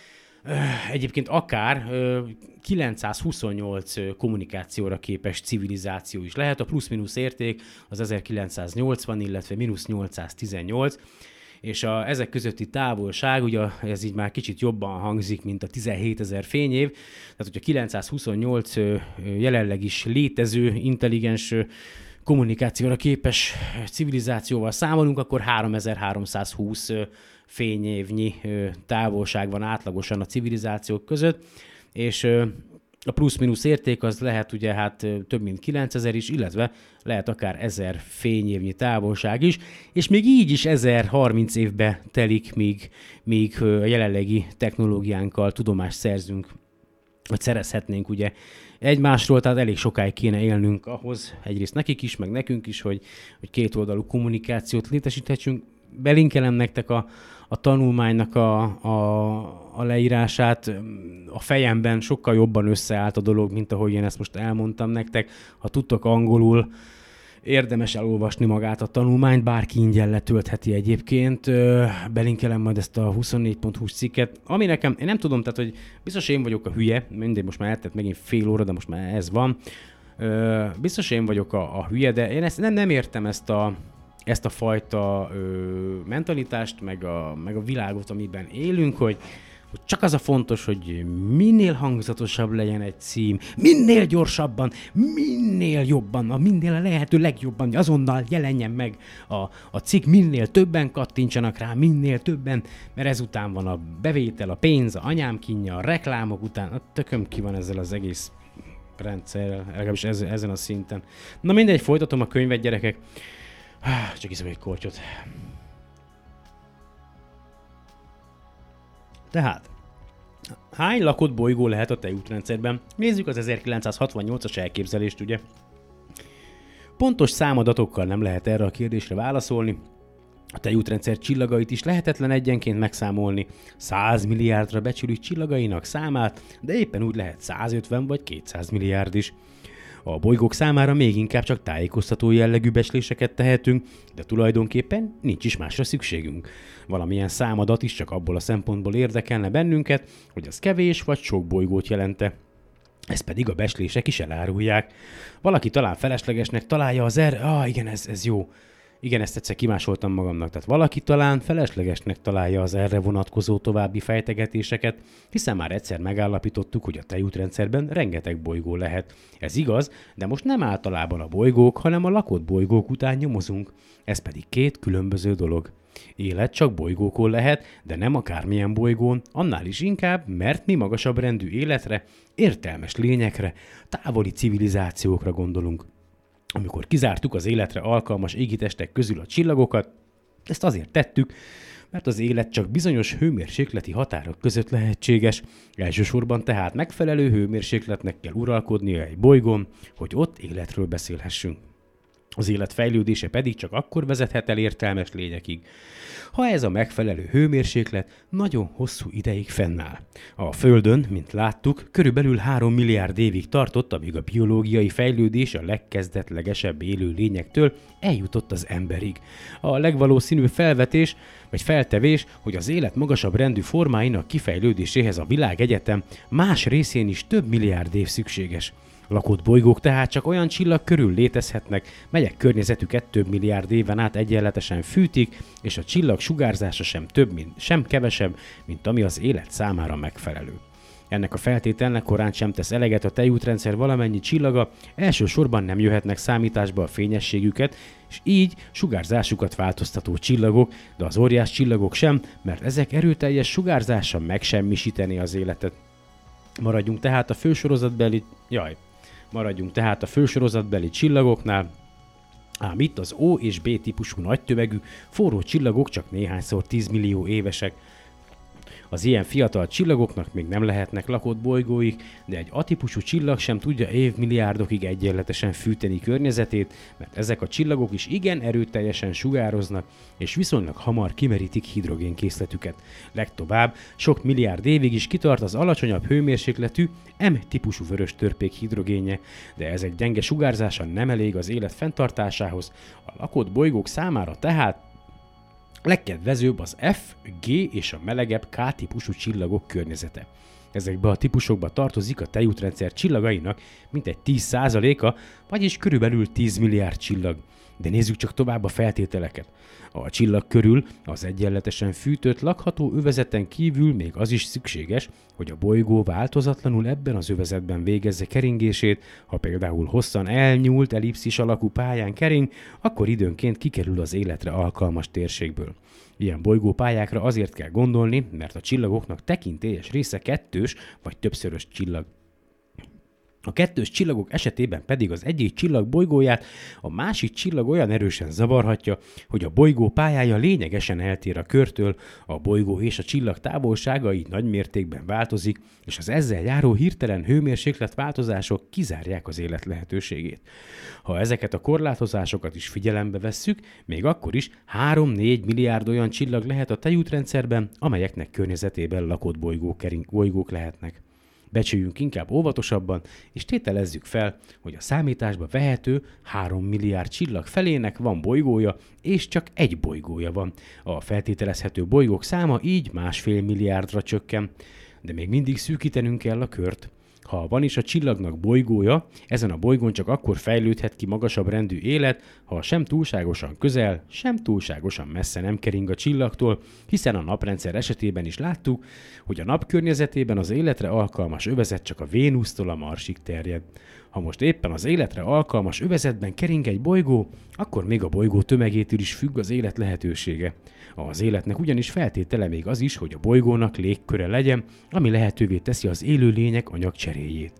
Speaker 1: egyébként akár ö, 928 ö, kommunikációra képes civilizáció is lehet. A plusz-minusz érték az 1980, illetve mínusz 818, és a, ezek közötti távolság, ugye ez így már kicsit jobban hangzik, mint a 17 ezer fényév, tehát hogyha 928 ö, ö, jelenleg is létező, intelligens kommunikációra képes civilizációval számolunk, akkor 3320 ö, fényévnyi távolság van átlagosan a civilizációk között, és a plusz-minusz érték az lehet ugye hát több mint 9000 is, illetve lehet akár 1000 fényévnyi távolság is, és még így is 1030 évbe telik, míg, míg a jelenlegi technológiánkkal tudomást szerzünk, vagy szerezhetnénk ugye egymásról, tehát elég sokáig kéne élnünk ahhoz, egyrészt nekik is, meg nekünk is, hogy, hogy kétoldalú kommunikációt létesíthessünk. Belinkelem nektek a, a tanulmánynak a, a, a leírását. A fejemben sokkal jobban összeállt a dolog, mint ahogy én ezt most elmondtam nektek. Ha tudtok angolul, érdemes elolvasni magát a tanulmányt, bárki ingyen letöltheti egyébként. Belinkelem majd ezt a 24.hu cikket, ami nekem, én nem tudom, tehát hogy biztos én vagyok a hülye, mindegy, most már eltett megint fél óra, de most már ez van. Biztos én vagyok a, a hülye, de én ezt nem, nem értem ezt a, ezt a fajta ö, mentalitást, meg a, meg a világot, amiben élünk, hogy, hogy csak az a fontos, hogy minél hangzatosabb legyen egy cím, minél gyorsabban, minél jobban, a minél a lehető legjobban, hogy azonnal jelenjen meg a, a cikk, minél többen kattintsanak rá, minél többen, mert ezután van a bevétel, a pénz, a anyám kínja, a reklámok után, a tököm ki van ezzel az egész rendszerrel, legalábbis ez, ezen a szinten. Na mindegy, folytatom a könyvet, gyerekek. Csak iszom egy kortyot. Tehát, hány lakott bolygó lehet a tejútrendszerben? Nézzük az 1968-as elképzelést, ugye? Pontos számadatokkal nem lehet erre a kérdésre válaszolni. A tejútrendszer csillagait is lehetetlen egyenként megszámolni. 100 milliárdra becsülik csillagainak számát, de éppen úgy lehet 150 vagy 200 milliárd is. A bolygók számára még inkább csak tájékoztató jellegű becsléseket tehetünk, de tulajdonképpen nincs is másra szükségünk. Valamilyen számadat is csak abból a szempontból érdekelne bennünket, hogy az kevés vagy sok bolygót jelente. Ezt pedig a beslések is elárulják. Valaki talán feleslegesnek találja az erre... Ah, igen, ez, ez jó. Igen, ezt egyszer kimásoltam magamnak. Tehát valaki talán feleslegesnek találja az erre vonatkozó további fejtegetéseket, hiszen már egyszer megállapítottuk, hogy a tejútrendszerben rengeteg bolygó lehet. Ez igaz, de most nem általában a bolygók, hanem a lakott bolygók után nyomozunk. Ez pedig két különböző dolog. Élet csak bolygókon lehet, de nem akármilyen bolygón, annál is inkább, mert mi magasabb rendű életre, értelmes lényekre, távoli civilizációkra gondolunk. Amikor kizártuk az életre alkalmas égitestek közül a csillagokat, ezt azért tettük, mert az élet csak bizonyos hőmérsékleti határok között lehetséges, elsősorban tehát megfelelő hőmérsékletnek kell uralkodnia egy bolygón, hogy ott életről beszélhessünk. Az élet fejlődése pedig csak akkor vezethet el értelmes lényekig, ha ez a megfelelő hőmérséklet nagyon hosszú ideig fennáll. A Földön, mint láttuk, körülbelül 3 milliárd évig tartott, amíg a biológiai fejlődés a legkezdetlegesebb élő lényektől eljutott az emberig. A legvalószínűbb felvetés, vagy feltevés, hogy az élet magasabb rendű formáinak kifejlődéséhez a világegyetem más részén is több milliárd év szükséges. Lakott bolygók tehát csak olyan csillag körül létezhetnek, melyek környezetüket több milliárd éven át egyenletesen fűtik, és a csillag sugárzása sem több, mint, sem kevesebb, mint ami az élet számára megfelelő. Ennek a feltételnek korán sem tesz eleget a tejútrendszer valamennyi csillaga, elsősorban nem jöhetnek számításba a fényességüket, és így sugárzásukat változtató csillagok, de az óriás csillagok sem, mert ezek erőteljes sugárzása megsemmisíteni az életet. Maradjunk tehát a fősorozatbeli... Jaj, maradjunk tehát a fősorozatbeli csillagoknál. Ám itt az O és B típusú nagy forró csillagok csak néhányszor 10 millió évesek. Az ilyen fiatal csillagoknak még nem lehetnek lakott bolygóik, de egy atípusú csillag sem tudja évmilliárdokig egyenletesen fűteni környezetét, mert ezek a csillagok is igen erőteljesen sugároznak, és viszonylag hamar kimerítik hidrogénkészletüket. Legtovább sok milliárd évig is kitart az alacsonyabb hőmérsékletű M-típusú vörös törpék hidrogénje, de ezek gyenge sugárzása nem elég az élet fenntartásához, a lakott bolygók számára tehát Legkedvezőbb az F, G és a melegebb K típusú csillagok környezete. Ezekbe a típusokba tartozik a tejútrendszer csillagainak mintegy 10%-a, vagyis körülbelül 10 milliárd csillag. De nézzük csak tovább a feltételeket. A csillag körül az egyenletesen fűtött lakható övezeten kívül még az is szükséges, hogy a bolygó változatlanul ebben az övezetben végezze keringését, ha például hosszan elnyúlt ellipszis alakú pályán kering, akkor időnként kikerül az életre alkalmas térségből. Ilyen bolygópályákra azért kell gondolni, mert a csillagoknak tekintélyes része kettős vagy többszörös csillag. A kettős csillagok esetében pedig az egyik csillag bolygóját a másik csillag olyan erősen zavarhatja, hogy a bolygó pályája lényegesen eltér a körtől, a bolygó és a csillag távolsága így nagy mértékben változik, és az ezzel járó hirtelen hőmérséklet változások kizárják az élet lehetőségét. Ha ezeket a korlátozásokat is figyelembe vesszük, még akkor is 3-4 milliárd olyan csillag lehet a tejútrendszerben, amelyeknek környezetében lakott bolygók, bolygók lehetnek. Becsüljünk inkább óvatosabban, és tételezzük fel, hogy a számításba vehető 3 milliárd csillag felének van bolygója, és csak egy bolygója van. A feltételezhető bolygók száma így másfél milliárdra csökken. De még mindig szűkítenünk kell a kört. Ha van is a csillagnak bolygója, ezen a bolygón csak akkor fejlődhet ki magasabb rendű élet, ha sem túlságosan közel, sem túlságosan messze nem kering a csillagtól, hiszen a naprendszer esetében is láttuk, hogy a nap környezetében az életre alkalmas övezet csak a Vénusztól a Marsig terjed. Ha most éppen az életre alkalmas övezetben kering egy bolygó, akkor még a bolygó tömegétől is függ az élet lehetősége. Az életnek ugyanis feltétele még az is, hogy a bolygónak légköre legyen, ami lehetővé teszi az élőlények anyagcseréjét.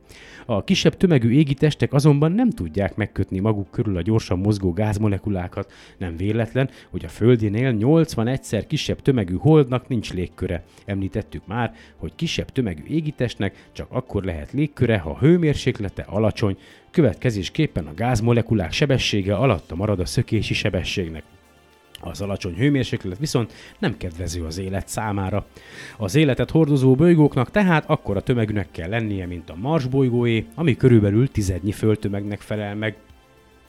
Speaker 1: A kisebb tömegű égitestek azonban nem tudják megkötni maguk körül a gyorsan mozgó gázmolekulákat. Nem véletlen, hogy a Földénél 81-szer kisebb tömegű holdnak nincs légköre. Említettük már, hogy kisebb tömegű égitestnek csak akkor lehet légköre, ha a hőmérséklete alacsony, következésképpen a gázmolekulák sebessége alatta marad a szökési sebességnek. Az alacsony hőmérséklet viszont nem kedvező az élet számára. Az életet hordozó bolygóknak tehát akkora tömegűnek kell lennie, mint a Mars bolygóé, ami körülbelül tizednyi földtömegnek felel meg.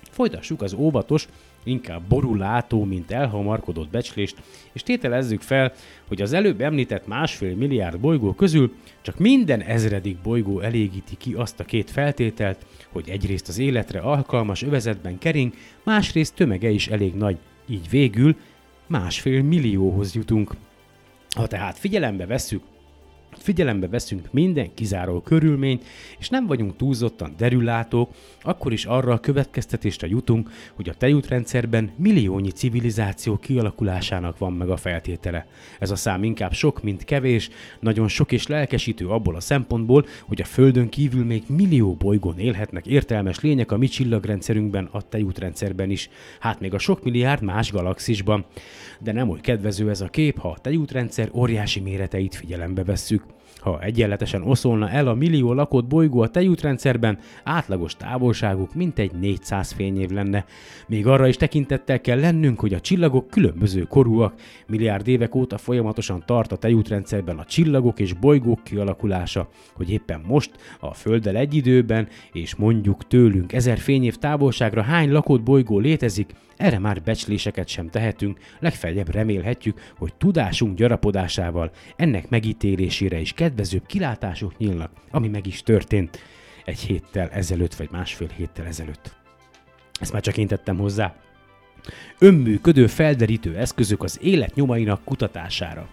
Speaker 1: Folytassuk az óvatos, inkább borulátó, mint elhamarkodott becslést, és tételezzük fel, hogy az előbb említett másfél milliárd bolygó közül csak minden ezredik bolygó elégíti ki azt a két feltételt, hogy egyrészt az életre alkalmas övezetben kering, másrészt tömege is elég nagy, így végül másfél millióhoz jutunk. Ha tehát figyelembe vesszük figyelembe veszünk minden kizáró körülményt, és nem vagyunk túlzottan derülátók, akkor is arra a következtetésre jutunk, hogy a tejútrendszerben milliónyi civilizáció kialakulásának van meg a feltétele. Ez a szám inkább sok, mint kevés, nagyon sok és lelkesítő abból a szempontból, hogy a Földön kívül még millió bolygón élhetnek értelmes lények a mi csillagrendszerünkben, a tejútrendszerben is, hát még a sok milliárd más galaxisban. De nem oly kedvező ez a kép, ha a tejútrendszer óriási méreteit figyelembe vesszük. Ha egyenletesen oszolna el a millió lakott bolygó a tejútrendszerben, átlagos távolságuk mintegy 400 fényév lenne. Még arra is tekintettel kell lennünk, hogy a csillagok különböző korúak. Milliárd évek óta folyamatosan tart a tejútrendszerben a csillagok és bolygók kialakulása, hogy éppen most a Földdel egy időben, és mondjuk tőlünk ezer fényév távolságra hány lakott bolygó létezik, erre már becsléseket sem tehetünk, legfeljebb remélhetjük, hogy tudásunk gyarapodásával ennek megítélésére is kedvezőbb kilátások nyílnak, ami meg is történt egy héttel ezelőtt, vagy másfél héttel ezelőtt. Ezt már csak én tettem hozzá. Önműködő felderítő eszközök az élet nyomainak kutatására.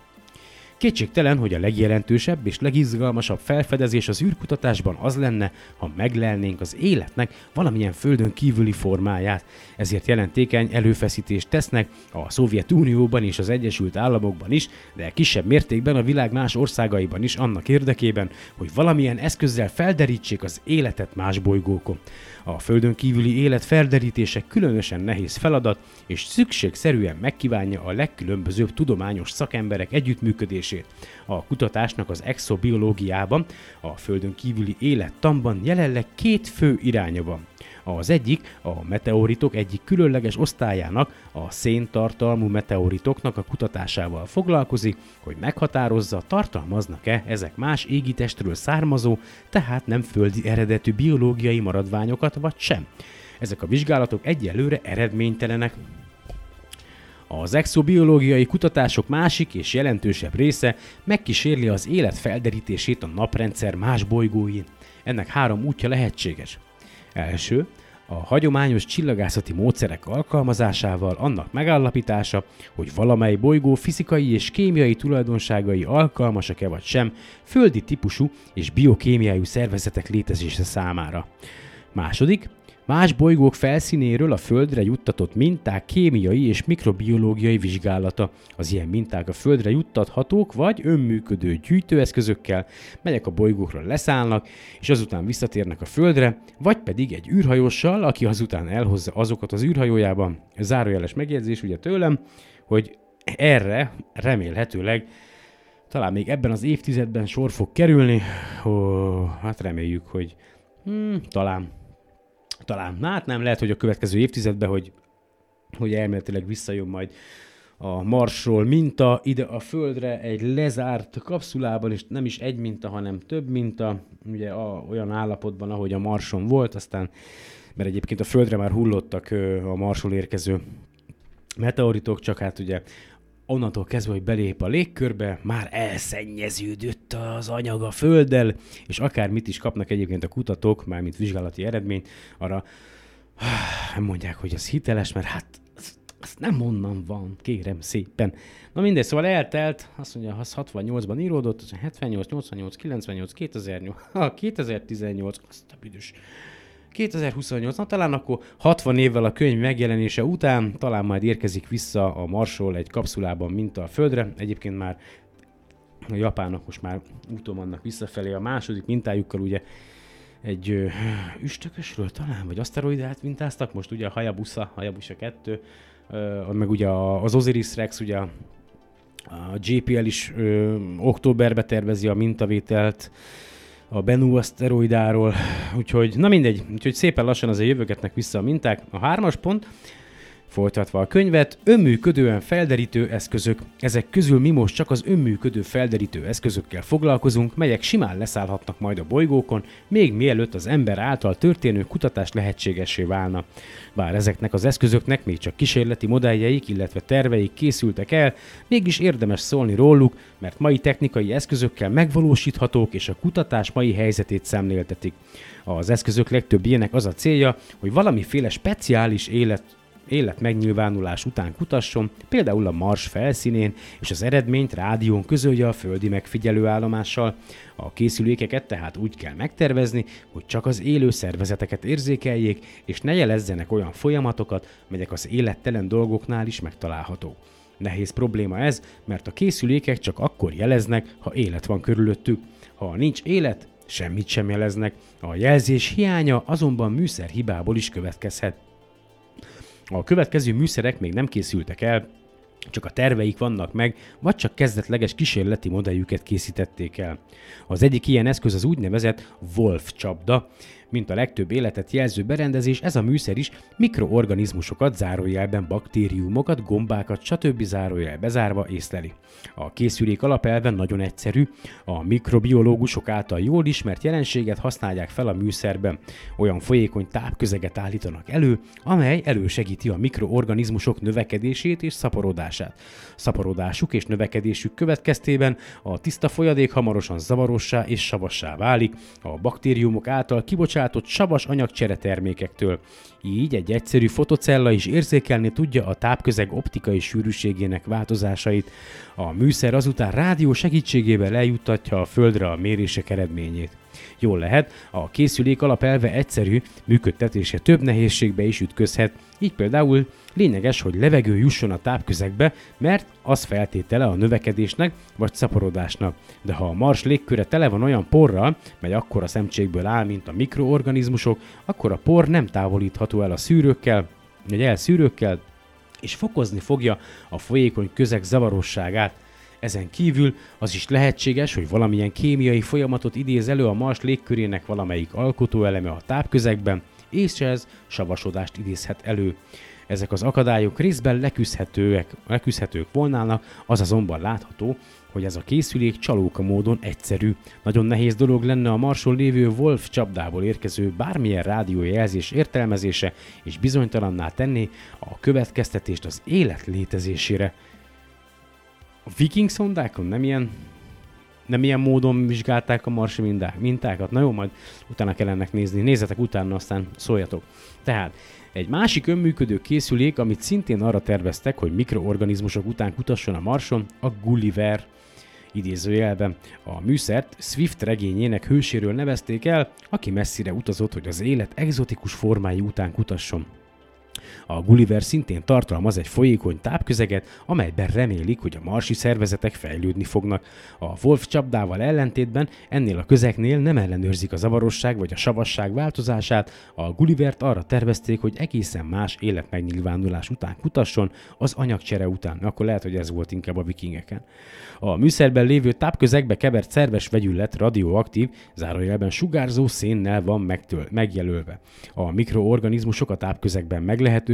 Speaker 1: Kétségtelen, hogy a legjelentősebb és legizgalmasabb felfedezés az űrkutatásban az lenne, ha meglelnénk az életnek valamilyen földön kívüli formáját. Ezért jelentékeny előfeszítést tesznek a Szovjetunióban és az Egyesült Államokban is, de kisebb mértékben a világ más országaiban is annak érdekében, hogy valamilyen eszközzel felderítsék az életet más bolygókon. A földön kívüli élet felderítése különösen nehéz feladat, és szükségszerűen megkívánja a legkülönbözőbb tudományos szakemberek együttműködését. A kutatásnak az exobiológiában, a földön kívüli élettanban jelenleg két fő iránya van. Az egyik a meteoritok egyik különleges osztályának, a széntartalmú meteoritoknak a kutatásával foglalkozik, hogy meghatározza, tartalmaznak-e ezek más égitestről származó, tehát nem földi eredetű biológiai maradványokat vagy sem. Ezek a vizsgálatok egyelőre eredménytelenek, az exobiológiai kutatások másik és jelentősebb része megkísérli az élet felderítését a naprendszer más bolygóin. Ennek három útja lehetséges. Első, a hagyományos csillagászati módszerek alkalmazásával annak megállapítása, hogy valamely bolygó fizikai és kémiai tulajdonságai alkalmasak-e vagy sem földi típusú és biokémiai szervezetek létezése számára. Második, Más bolygók felszínéről a Földre juttatott minták kémiai és mikrobiológiai vizsgálata. Az ilyen minták a Földre juttathatók vagy önműködő gyűjtőeszközökkel, melyek a bolygókra leszállnak, és azután visszatérnek a Földre, vagy pedig egy űrhajóssal, aki azután elhozza azokat az űrhajójában. Zárójeles megjegyzés ugye tőlem, hogy erre remélhetőleg talán még ebben az évtizedben sor fog kerülni. Ó, hát reméljük, hogy hmm, talán talán, na, hát nem lehet, hogy a következő évtizedben, hogy, hogy elméletileg visszajön majd a Marsról minta ide a Földre egy lezárt kapszulában, és nem is egy minta, hanem több minta, ugye a, olyan állapotban, ahogy a Marson volt, aztán, mert egyébként a Földre már hullottak a Marsról érkező meteoritok, csak hát ugye onnantól kezdve, hogy belép a légkörbe, már elszennyeződött az anyag a földdel, és akár mit is kapnak egyébként a kutatók, mármint vizsgálati eredményt, arra nem mondják, hogy az hiteles, mert hát az nem onnan van, kérem szépen. Na mindegy, szóval eltelt, azt mondja, az 68-ban íródott, 78, 88, 98, 2008, 2018, azt a büdös 2028, na talán akkor 60 évvel a könyv megjelenése után talán majd érkezik vissza a Marsról egy kapszulában, mint a Földre. Egyébként már a japánok most már úton vannak visszafelé. A második mintájukkal, ugye egy ö, üstökösről talán, vagy aszteroidát mintáztak, most ugye a Hayabusa, Hayabusa 2, ö, meg ugye az Osiris Rex, ugye a JPL is ö, októberbe tervezi a mintavételt, a Bennu aszteroidáról, úgyhogy na mindegy, úgyhogy szépen lassan azért jövőgetnek vissza a minták. A hármas pont, Folytatva a könyvet, önműködően felderítő eszközök. Ezek közül mi most csak az önműködő felderítő eszközökkel foglalkozunk, melyek simán leszállhatnak majd a bolygókon, még mielőtt az ember által történő kutatás lehetségessé válna. Bár ezeknek az eszközöknek még csak kísérleti modelljeik, illetve terveik készültek el, mégis érdemes szólni róluk, mert mai technikai eszközökkel megvalósíthatók és a kutatás mai helyzetét szemléltetik. Az eszközök legtöbb ilyenek az a célja, hogy valamiféle speciális élet élet megnyilvánulás után kutasson, például a Mars felszínén, és az eredményt rádión közölje a földi megfigyelőállomással. A készülékeket tehát úgy kell megtervezni, hogy csak az élő szervezeteket érzékeljék, és ne jelezzenek olyan folyamatokat, melyek az élettelen dolgoknál is megtalálhatók. Nehéz probléma ez, mert a készülékek csak akkor jeleznek, ha élet van körülöttük. Ha nincs élet, semmit sem jeleznek. A jelzés hiánya azonban műszer hibából is következhet. A következő műszerek még nem készültek el, csak a terveik vannak meg, vagy csak kezdetleges kísérleti modelljüket készítették el. Az egyik ilyen eszköz az úgynevezett Wolf csapda, mint a legtöbb életet jelző berendezés, ez a műszer is mikroorganizmusokat, zárójelben baktériumokat, gombákat, stb. zárójel bezárva észleli. A készülék alapelven nagyon egyszerű, a mikrobiológusok által jól ismert jelenséget használják fel a műszerben. Olyan folyékony tápközeget állítanak elő, amely elősegíti a mikroorganizmusok növekedését és szaporodását. Szaporodásuk és növekedésük következtében a tiszta folyadék hamarosan zavarossá és savassá válik, a baktériumok által kibocsátás kibocsátott savas anyagcsere termékektől. Így egy egyszerű fotocella is érzékelni tudja a tápközeg optikai sűrűségének változásait. A műszer azután rádió segítségével eljuttatja a Földre a mérések eredményét. Jól lehet, a készülék alapelve egyszerű, működtetése több nehézségbe is ütközhet, így például lényeges, hogy levegő jusson a tápközegbe, mert az feltétele a növekedésnek vagy szaporodásnak. De ha a mars légköre tele van olyan porral, mely akkora szemcségből áll, mint a mikroorganizmusok, akkor a por nem távolítható el a szűrőkkel, vagy el szűrőkkel, és fokozni fogja a folyékony közeg zavarosságát. Ezen kívül az is lehetséges, hogy valamilyen kémiai folyamatot idéz elő a Mars légkörének valamelyik alkotóeleme a tápközegben, és ez savasodást idézhet elő. Ezek az akadályok részben leküzdhetőek, leküzdhetők volnának, az azonban látható, hogy ez a készülék csalóka módon egyszerű. Nagyon nehéz dolog lenne a Marson lévő Wolf csapdából érkező bármilyen rádiójelzés értelmezése, és bizonytalanná tenni a következtetést az élet létezésére. A viking szondákon nem ilyen nem ilyen módon vizsgálták a marsi mindá- mintákat. Na jó, majd utána kell ennek nézni. Nézzetek utána, aztán szóljatok. Tehát egy másik önműködő készülék, amit szintén arra terveztek, hogy mikroorganizmusok után kutasson a Marson, a Gulliver idézőjelben. A műszert Swift regényének hőséről nevezték el, aki messzire utazott, hogy az élet egzotikus formái után kutasson. A Gulliver szintén tartalmaz egy folyékony tápközeget, amelyben remélik, hogy a marsi szervezetek fejlődni fognak. A Wolf csapdával ellentétben ennél a közeknél nem ellenőrzik a zavarosság vagy a savasság változását, a Gullivert arra tervezték, hogy egészen más életmegnyilvánulás után kutasson, az anyagcsere után. Akkor lehet, hogy ez volt inkább a vikingeken. A műszerben lévő tápközegbe kevert szerves vegyület radioaktív, zárójelben sugárzó szénnel van megtöl, megjelölve. A mikroorganizmusok a tápközegben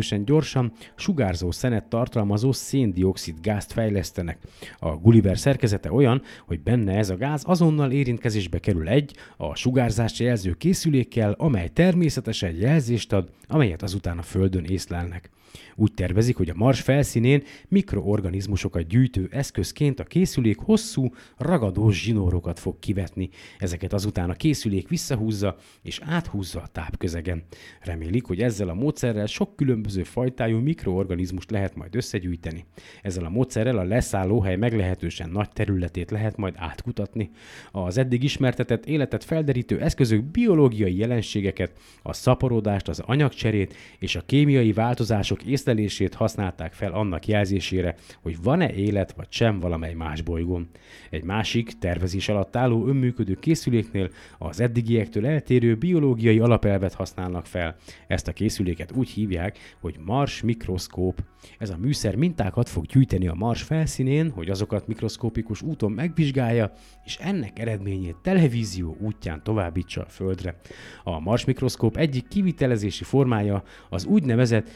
Speaker 1: meglehetősen gyorsan sugárzó szenet tartalmazó széndiokszid gázt fejlesztenek. A Gulliver szerkezete olyan, hogy benne ez a gáz azonnal érintkezésbe kerül egy, a sugárzást jelző készülékkel, amely természetesen jelzést ad, amelyet azután a Földön észlelnek. Úgy tervezik, hogy a Mars felszínén mikroorganizmusokat gyűjtő eszközként a készülék hosszú, ragadós zsinórokat fog kivetni. Ezeket azután a készülék visszahúzza és áthúzza a tápközegen. Remélik, hogy ezzel a módszerrel sok különböző fajtájú mikroorganizmust lehet majd összegyűjteni. Ezzel a módszerrel a leszállóhely meglehetősen nagy területét lehet majd átkutatni. Az eddig ismertetett életet felderítő eszközök biológiai jelenségeket, a szaporodást, az anyagcserét és a kémiai változások észlelését használták fel annak jelzésére, hogy van-e élet vagy sem valamely más bolygón. Egy másik, tervezés alatt álló önműködő készüléknél az eddigiektől eltérő biológiai alapelvet használnak fel. Ezt a készüléket úgy hívják, hogy Mars mikroszkóp. Ez a műszer mintákat fog gyűjteni a Mars felszínén, hogy azokat mikroszkópikus úton megvizsgálja, és ennek eredményét televízió útján továbbítsa a Földre. A Mars mikroszkóp egyik kivitelezési formája az úgynevezett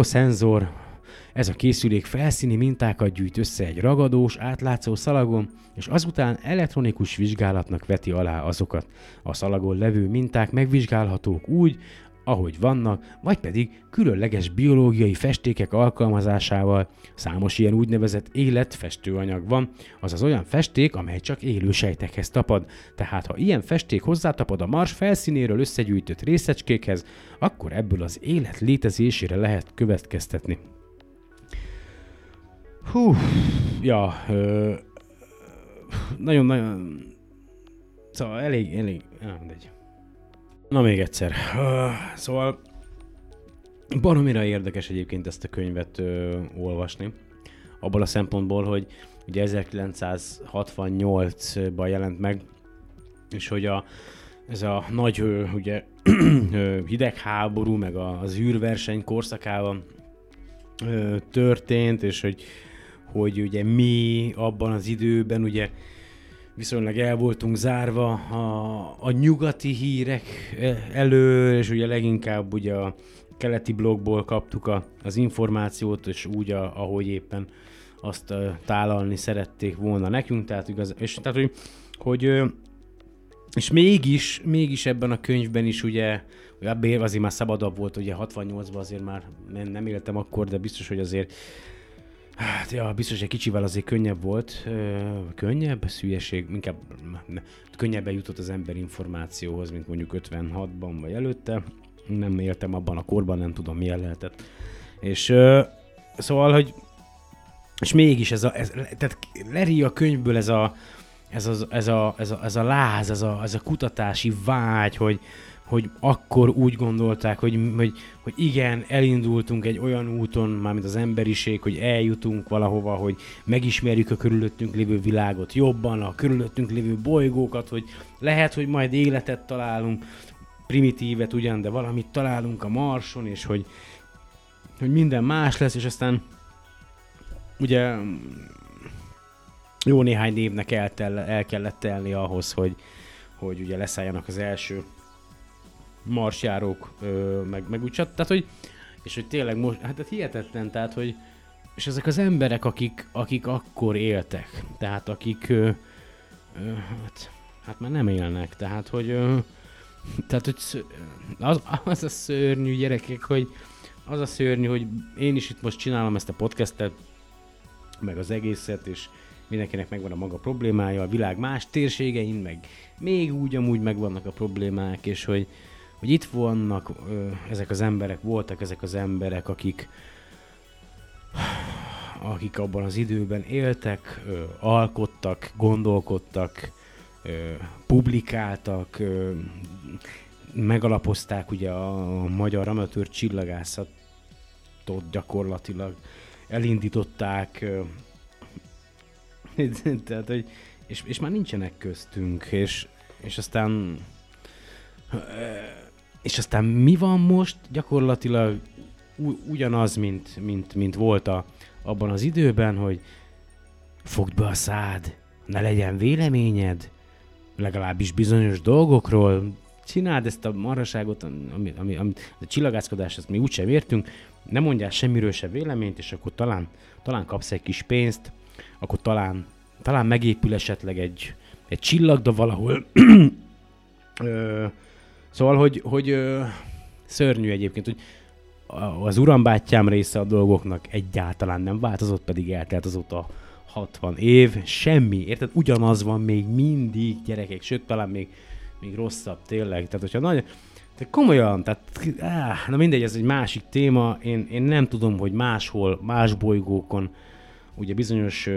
Speaker 1: bioszenzor, ez a készülék felszíni mintákat gyűjt össze egy ragadós, átlátszó szalagon, és azután elektronikus vizsgálatnak veti alá azokat. A szalagon levő minták megvizsgálhatók úgy, ahogy vannak, vagy pedig különleges biológiai festékek alkalmazásával. Számos ilyen úgynevezett életfestőanyag van, azaz olyan festék, amely csak élő sejtekhez tapad. Tehát ha ilyen festék hozzátapad a Mars felszínéről összegyűjtött részecskékhez, akkor ebből az élet létezésére lehet következtetni. Hú, ja, nagyon-nagyon, szóval elég, elég, nem mindegy. Na még egyszer. Szóval baromira érdekes egyébként ezt a könyvet ö, olvasni. Abból a szempontból, hogy ugye 1968-ban jelent meg, és hogy a, ez a nagy ö, ugye, ö, hidegháború, meg a, az űrverseny korszakában ö, történt, és hogy, hogy ugye mi abban az időben ugye viszonylag el voltunk zárva a, a nyugati hírek elől, és ugye leginkább ugye a keleti blogból kaptuk a, az információt, és úgy, a, ahogy éppen azt uh, tálalni szerették volna nekünk, tehát igaz, és tehát, hogy, hogy és mégis, mégis ebben a könyvben is ugye, azért már szabadabb volt, ugye 68-ban azért már nem, nem éltem akkor, de biztos, hogy azért Hát, ja, biztos egy kicsivel azért könnyebb volt. Könnyebb? Szülyeség. Inkább ne, könnyebben jutott az ember információhoz, mint mondjuk 56-ban vagy előtte. Nem éltem abban a korban, nem tudom milyen lehetett. És szóval, hogy és mégis ez a, ez, tehát leri a könyvből ez a, ez a, ez a, ez a, ez a láz, ez a, ez a kutatási vágy, hogy, hogy akkor úgy gondolták, hogy, hogy, hogy igen, elindultunk egy olyan úton, mármint az emberiség, hogy eljutunk valahova, hogy megismerjük a körülöttünk lévő világot jobban, a körülöttünk lévő bolygókat, hogy lehet, hogy majd életet találunk, primitívet ugyan, de valamit találunk a Marson, és hogy, hogy minden más lesz, és aztán ugye jó néhány évnek eltel, el kellett telni ahhoz, hogy, hogy ugye leszálljanak az első marsjárók, ö, meg, meg úgy, tehát hogy, és hogy tényleg most, hát ez hihetetlen, tehát hogy, és ezek az emberek, akik, akik akkor éltek, tehát akik, ö, ö, hát, hát már nem élnek, tehát hogy, ö, tehát hogy az, az a szörnyű gyerekek, hogy az a szörnyű, hogy én is itt most csinálom ezt a podcastet, meg az egészet, és mindenkinek megvan a maga problémája, a világ más térségein, meg még úgy amúgy megvannak a problémák, és hogy, hogy itt vannak ezek az emberek, voltak ezek az emberek, akik akik abban az időben éltek, alkottak, gondolkodtak, publikáltak, megalapozták ugye a magyar amatőr csillagászatot gyakorlatilag, elindították, tehát, hogy, és, és már nincsenek köztünk, és, és aztán és aztán mi van most? Gyakorlatilag ugyanaz, mint, mint, mint volt a, abban az időben, hogy fogd be a szád, ne legyen véleményed, legalábbis bizonyos dolgokról, csináld ezt a maraságot, ami, ami, ami a csillagászkodás, ezt mi úgysem értünk, nem mondjál semmiről se véleményt, és akkor talán, talán kapsz egy kis pénzt, akkor talán, talán megépül esetleg egy, egy csillagda valahol. Ö, szóval, hogy, hogy ö, szörnyű egyébként, hogy az urambátyám része a dolgoknak egyáltalán nem változott, pedig eltelt azóta 60 év, semmi, érted? Ugyanaz van még mindig, gyerekek, sőt, talán még, még rosszabb, tényleg. Tehát, hogyha nagy, de komolyan, tehát, áh, na mindegy, ez egy másik téma, én, én nem tudom, hogy máshol, más bolygókon, ugye bizonyos,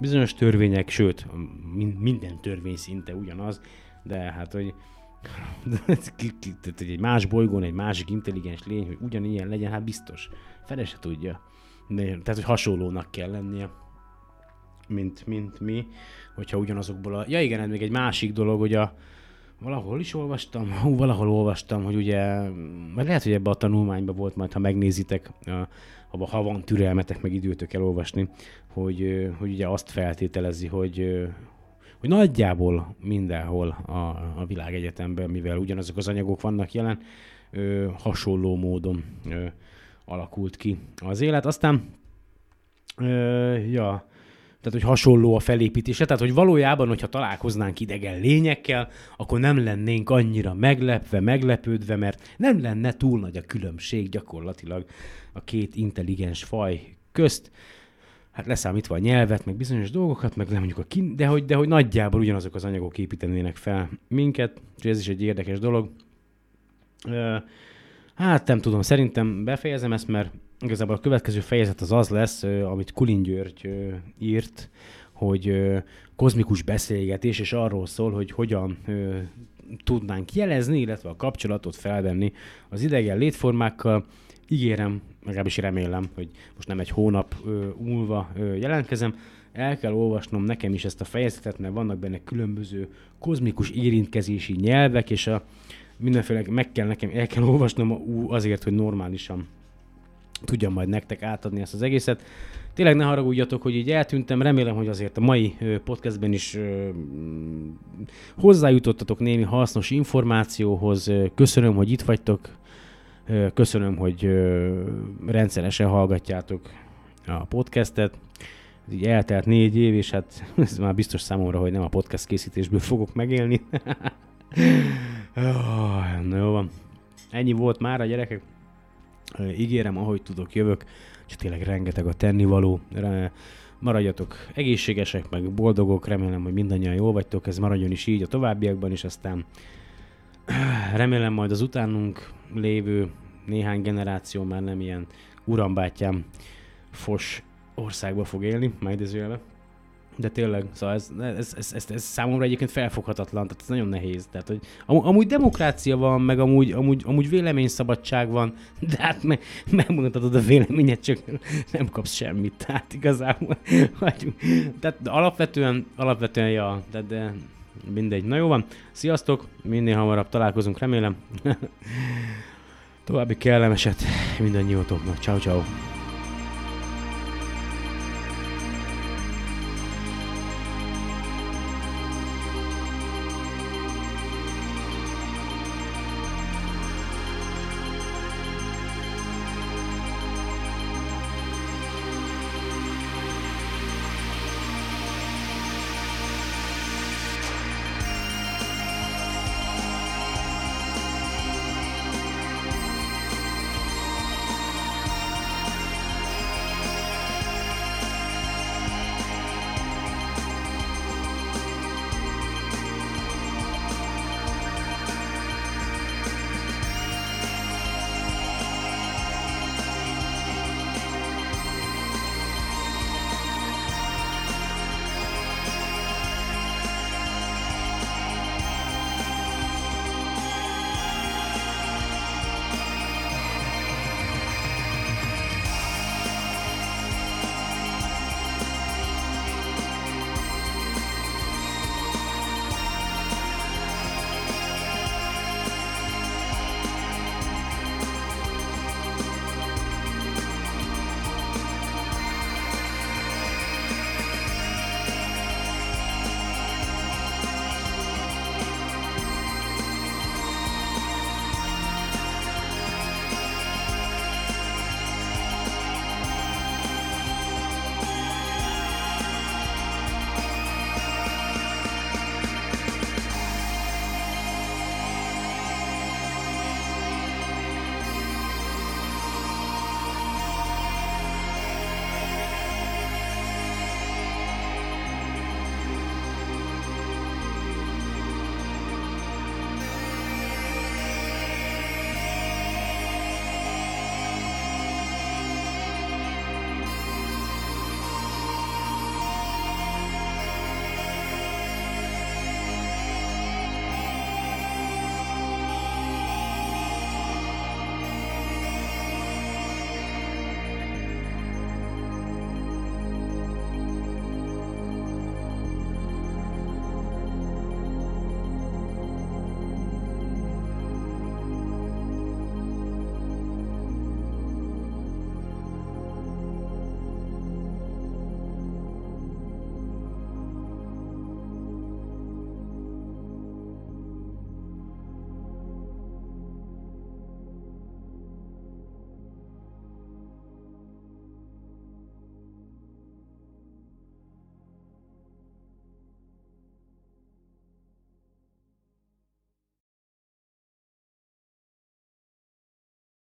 Speaker 1: bizonyos törvények, sőt, min- minden törvény szinte ugyanaz, de hát, hogy tehát, egy más bolygón egy másik intelligens lény, hogy ugyanilyen legyen, hát biztos. Fele se tudja. De, tehát, hogy hasonlónak kell lennie, mint, mint mi, hogyha ugyanazokból a... Ja igen, ez még egy másik dolog, hogy a, valahol is olvastam, hú, valahol olvastam, hogy ugye, vagy lehet, hogy ebbe a tanulmányban volt majd, ha megnézitek, abba, ha van türelmetek, meg időtök elolvasni, hogy, hogy ugye azt feltételezi, hogy, hogy nagyjából mindenhol a, a világegyetemben, mivel ugyanazok az anyagok vannak jelen, ö, hasonló módon ö, alakult ki az élet. Aztán, ö, ja, tehát, hogy hasonló a felépítése, tehát, hogy valójában, hogyha találkoznánk idegen lényekkel, akkor nem lennénk annyira meglepve, meglepődve, mert nem lenne túl nagy a különbség gyakorlatilag a két intelligens faj közt. Hát leszámítva a nyelvet, meg bizonyos dolgokat, meg nem mondjuk a kin, de hogy, de hogy nagyjából ugyanazok az anyagok építenének fel minket, és ez is egy érdekes dolog. Hát nem tudom, szerintem befejezem ezt, mert igazából a következő fejezet az az lesz, amit Kulin György írt, hogy kozmikus beszélgetés, és arról szól, hogy hogyan tudnánk jelezni, illetve a kapcsolatot felvenni az idegen létformákkal. Ígérem, legalábbis remélem, hogy most nem egy hónap ö, múlva ö, jelentkezem. El kell olvasnom nekem is ezt a fejezetet, mert vannak benne különböző kozmikus érintkezési nyelvek, és a mindenféle meg kell nekem, el kell olvasnom ú, azért, hogy normálisan tudjam majd nektek átadni ezt az egészet. Tényleg ne haragudjatok, hogy így eltűntem, remélem, hogy azért a mai podcastben is hozzájutottatok némi hasznos információhoz. Köszönöm, hogy itt vagytok, köszönöm, hogy rendszeresen hallgatjátok a podcastet. Ez így eltelt négy év, és hát ez már biztos számomra, hogy nem a podcast készítésből fogok megélni. Oh, na jó van. Ennyi volt már a gyerekek. Ígérem, ahogy tudok, jövök. és tényleg rengeteg a tennivaló. Maradjatok egészségesek, meg boldogok, remélem, hogy mindannyian jól vagytok, ez maradjon is így a továbbiakban is, aztán remélem majd az utánunk lévő néhány generáció már nem ilyen urambátyám fos országba fog élni, megidézőjelve. De tényleg, szóval ez, ez, ez, ez, ez, számomra egyébként felfoghatatlan, tehát ez nagyon nehéz. Tehát, hogy amú, amúgy demokrácia van, meg amúgy, amúgy, amúgy véleményszabadság van, de hát me, megmutatod a véleményet, csak nem kapsz semmit. Tehát igazából hagyjuk. Tehát alapvetően, alapvetően, ja, de, de mindegy. Na jó van, sziasztok, minél hamarabb találkozunk, remélem. További kellemeset mindannyiótoknak. Ciao, ciao.